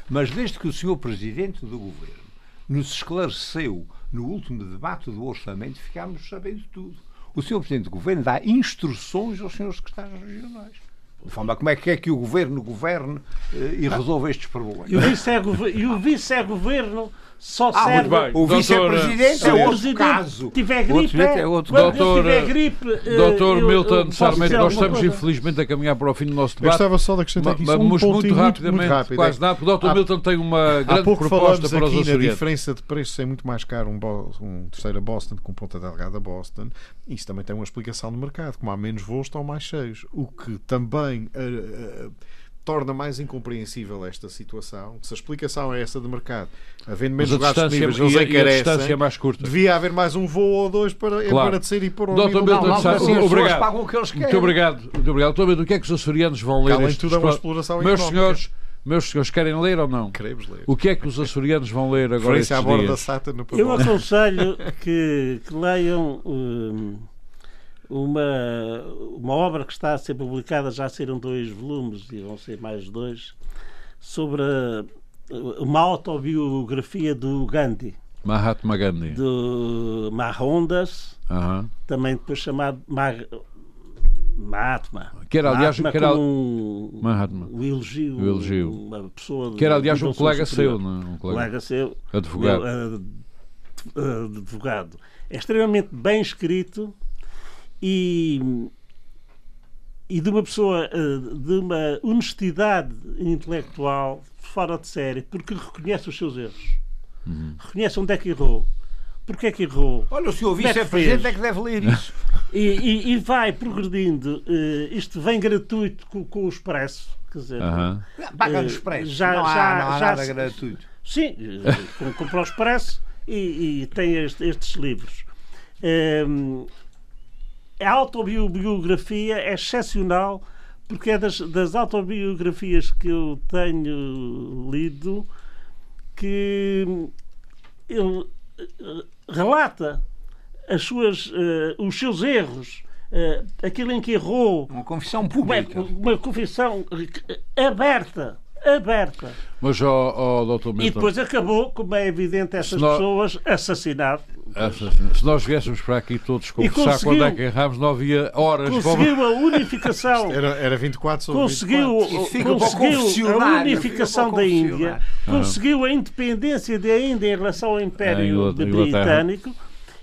Mas desde que o senhor presidente do governo nos esclareceu no último debate do orçamento, ficámos sabendo tudo o Sr. Presidente do Governo dá instruções aos senhores secretários regionais. Como é que é que o Governo governe eh, e resolve estes problemas. E o vice-governo só ah, serve. O vice-presidente é outro caso. Tiver gripe, é outro doutor, tiver gripe. Eh, doutor Milton Sarmento, nós estamos coisa. infelizmente a caminhar para o fim do nosso debate. Eu estava só de acrescentar aqui um muito, muito rapidamente, muito rápido, quase é. nada, o doutor Milton tem uma grande proposta para os açorianos. A diferença de preços é muito mais caro um, um terceira Boston com ponta delgada Boston. Isso também tem uma explicação no mercado. Como há menos voos, estão mais cheios. O que também. Uh, uh, torna mais incompreensível esta situação. Se a explicação é essa de mercado, havendo menos lugares disponíveis, eles encarecem. É mais curta. Devia haver mais um voo ou dois para, claro. para descer e pôr um Doutor Milton, não, assim, obrigado. pagam o que eles querem. Muito obrigado. Muito obrigado. Doutor Milton, o que é que os açorianos vão ler? Além de tudo, é uma exploração Meus senhores, meus senhores, querem ler ou não? Queremos ler. O que é que os açorianos vão ler agora estes à borda dias? Sata no Eu aconselho que, que leiam... Um, uma, uma obra que está a ser publicada, já serão dois volumes e vão ser mais dois, sobre a, uma autobiografia do Gandhi. Mahatma Gandhi. Do Mahondas, uh -huh. também depois chamado Mahatma. Que era, aliás, Mahatma que era, um, Mahatma. o elogio, o elogio. uma pessoa que era, aliás, um colega seu, não? É? um colega, colega seu, advogado. advogado. É extremamente bem escrito e, e de uma pessoa eh, de uma honestidade intelectual fora de série, porque reconhece os seus erros, uhum. reconhece onde é que errou. Porque é que errou? Olha, o senhor vice-presidente é que deve ler isso. E, e, e vai progredindo. Uh, isto vem gratuito com, com o Expresso. Quer dizer, uh Paga no Expresso. Já, não, há, já, não há já nada gratuito. Sim, uh, comprou o Expresso e, e tem este, estes livros. Uh, a autobiografia é excepcional porque é das, das autobiografias que eu tenho lido que ele eh, relata as suas, uh, os seus erros, uh, aquilo em que errou. Uma confissão pública. Uma, uma confissão aberta aberta. Mas, ó, oh, Dr. Milton... E depois acabou, como é evidente, essas nós... pessoas assassinado. Se nós viéssemos para aqui todos conversar quando é que erramos, não havia horas. Conseguiu como... a unificação. era, era 24 sobre conseguiu, 24. Conseguiu a unificação da Índia. Conseguiu a independência da Índia em relação ao Império Britânico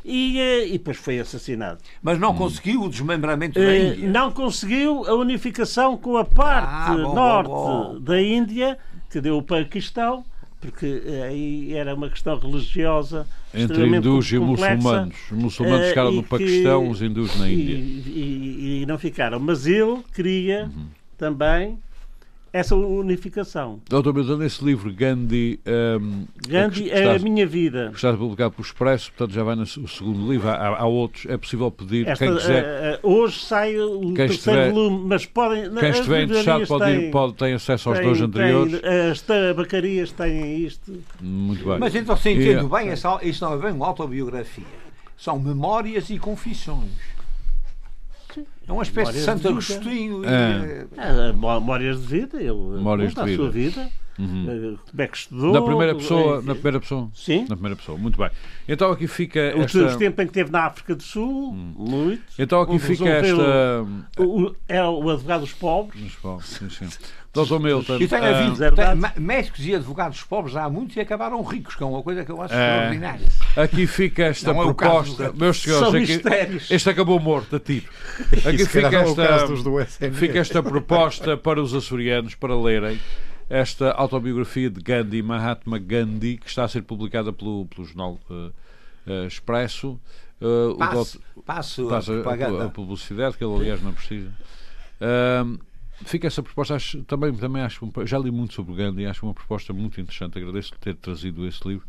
e, eh, e depois foi assassinado. Mas não conseguiu o desmembramento da Eh, Índia. Não conseguiu a unificação com a parte Ah, bom, bom, norte bom. da Índia, que deu o Paquistão, porque eh, aí era uma questão religiosa Entre hindus e complexa, muçulmanos. Os muçulmanos eh, ficaram e no que- Paquistão, os hindus na e- Índia. E, e não ficaram. Mas ele queria Uhum. também essa unificação. Doutor Milton, esse livro, Gandhi, ehm, Gandhi que é está, a minha vida. que está publicado pelo Expresso, portanto já vai no o segundo livro. Há, há outros, é possível pedir. Esta, quem quiser, eh, eh, hoje sai o terceiro estiver- volume, mas podem. quem estiver interessado pode, ir, pode ter acesso aos têm- dois anteriores. têm- as tabacarias têm isto. Muito bem. Mas então, se E, entendo bem, essa, isso não é bem uma autobiografia. São memórias e confissões. É uma espécie de Santo. Agostinho. e, É. eh, Ah, Memórias de vida, ele Memórias conta de a sua vida. Uhum. como é que estudou. Na primeira pessoa, eh, na primeira pessoa. Sim. Na primeira pessoa, muito bem. Então aqui fica O esta. tempo em que esteve na África do Sul, muito. Então aqui O fica esta. O, o- é o advogado dos pobres. Mas, bom, sim, sim. Doutor Milton. E tem ah, havido é verdade. tem ma- médicos e advogados pobres há muitos e acabaram ricos, que é uma coisa que eu acho É. extraordinária. Aqui fica esta Não é o proposta. do- Meus senhores, São aqui- mistérios. este acabou morto a tiro. Aqui fica é o esta, dos fica esta proposta para os açorianos para lerem esta autobiografia de Gandhi, Mahatma Gandhi, que está a ser publicada pelo, pelo jornal eh, eh, Expresso. Eh, o Passo, doutor- passo a Passa a, propaganda. a publicidade, que ele aliás não precisa. Ahm, fica essa proposta, acho- também, também acho, já li muito sobre Gandhi, acho uma proposta muito interessante. Agradeço-lhe ter trazido esse livro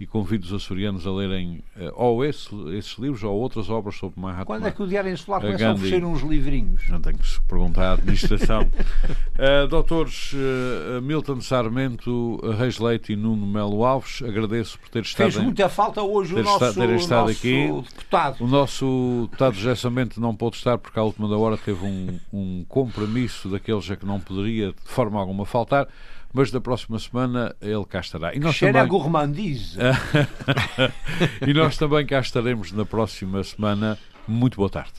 e convido os açorianos a lerem eh, ou esse, esses livros ou outras obras sobre Mahatma Quando é que o Diário Insular A começa a Gandhi. oferecer uns livrinhos? não tenho que se perguntar à administração. Uh, doutores uh, Milton Sarmento, uh, Reis Leite e Nuno Melo Alves, agradeço por ter estado Fez em- muita falta hoje o ter nosso, estado- terem estado nosso aqui. deputado. O nosso deputado José Samento não pôde estar porque à última da hora teve um, um compromisso daqueles a que não poderia de forma alguma faltar, mas da próxima semana ele cá estará. E nós Cheira a também, gourmandise. e nós também cá estaremos na próxima semana. Muito boa tarde.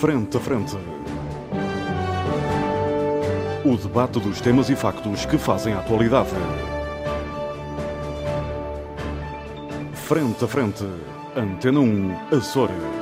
Frente a frente. O debate dos temas e factos que fazem a atualidade. Frente a frente. Antena 1, Açores.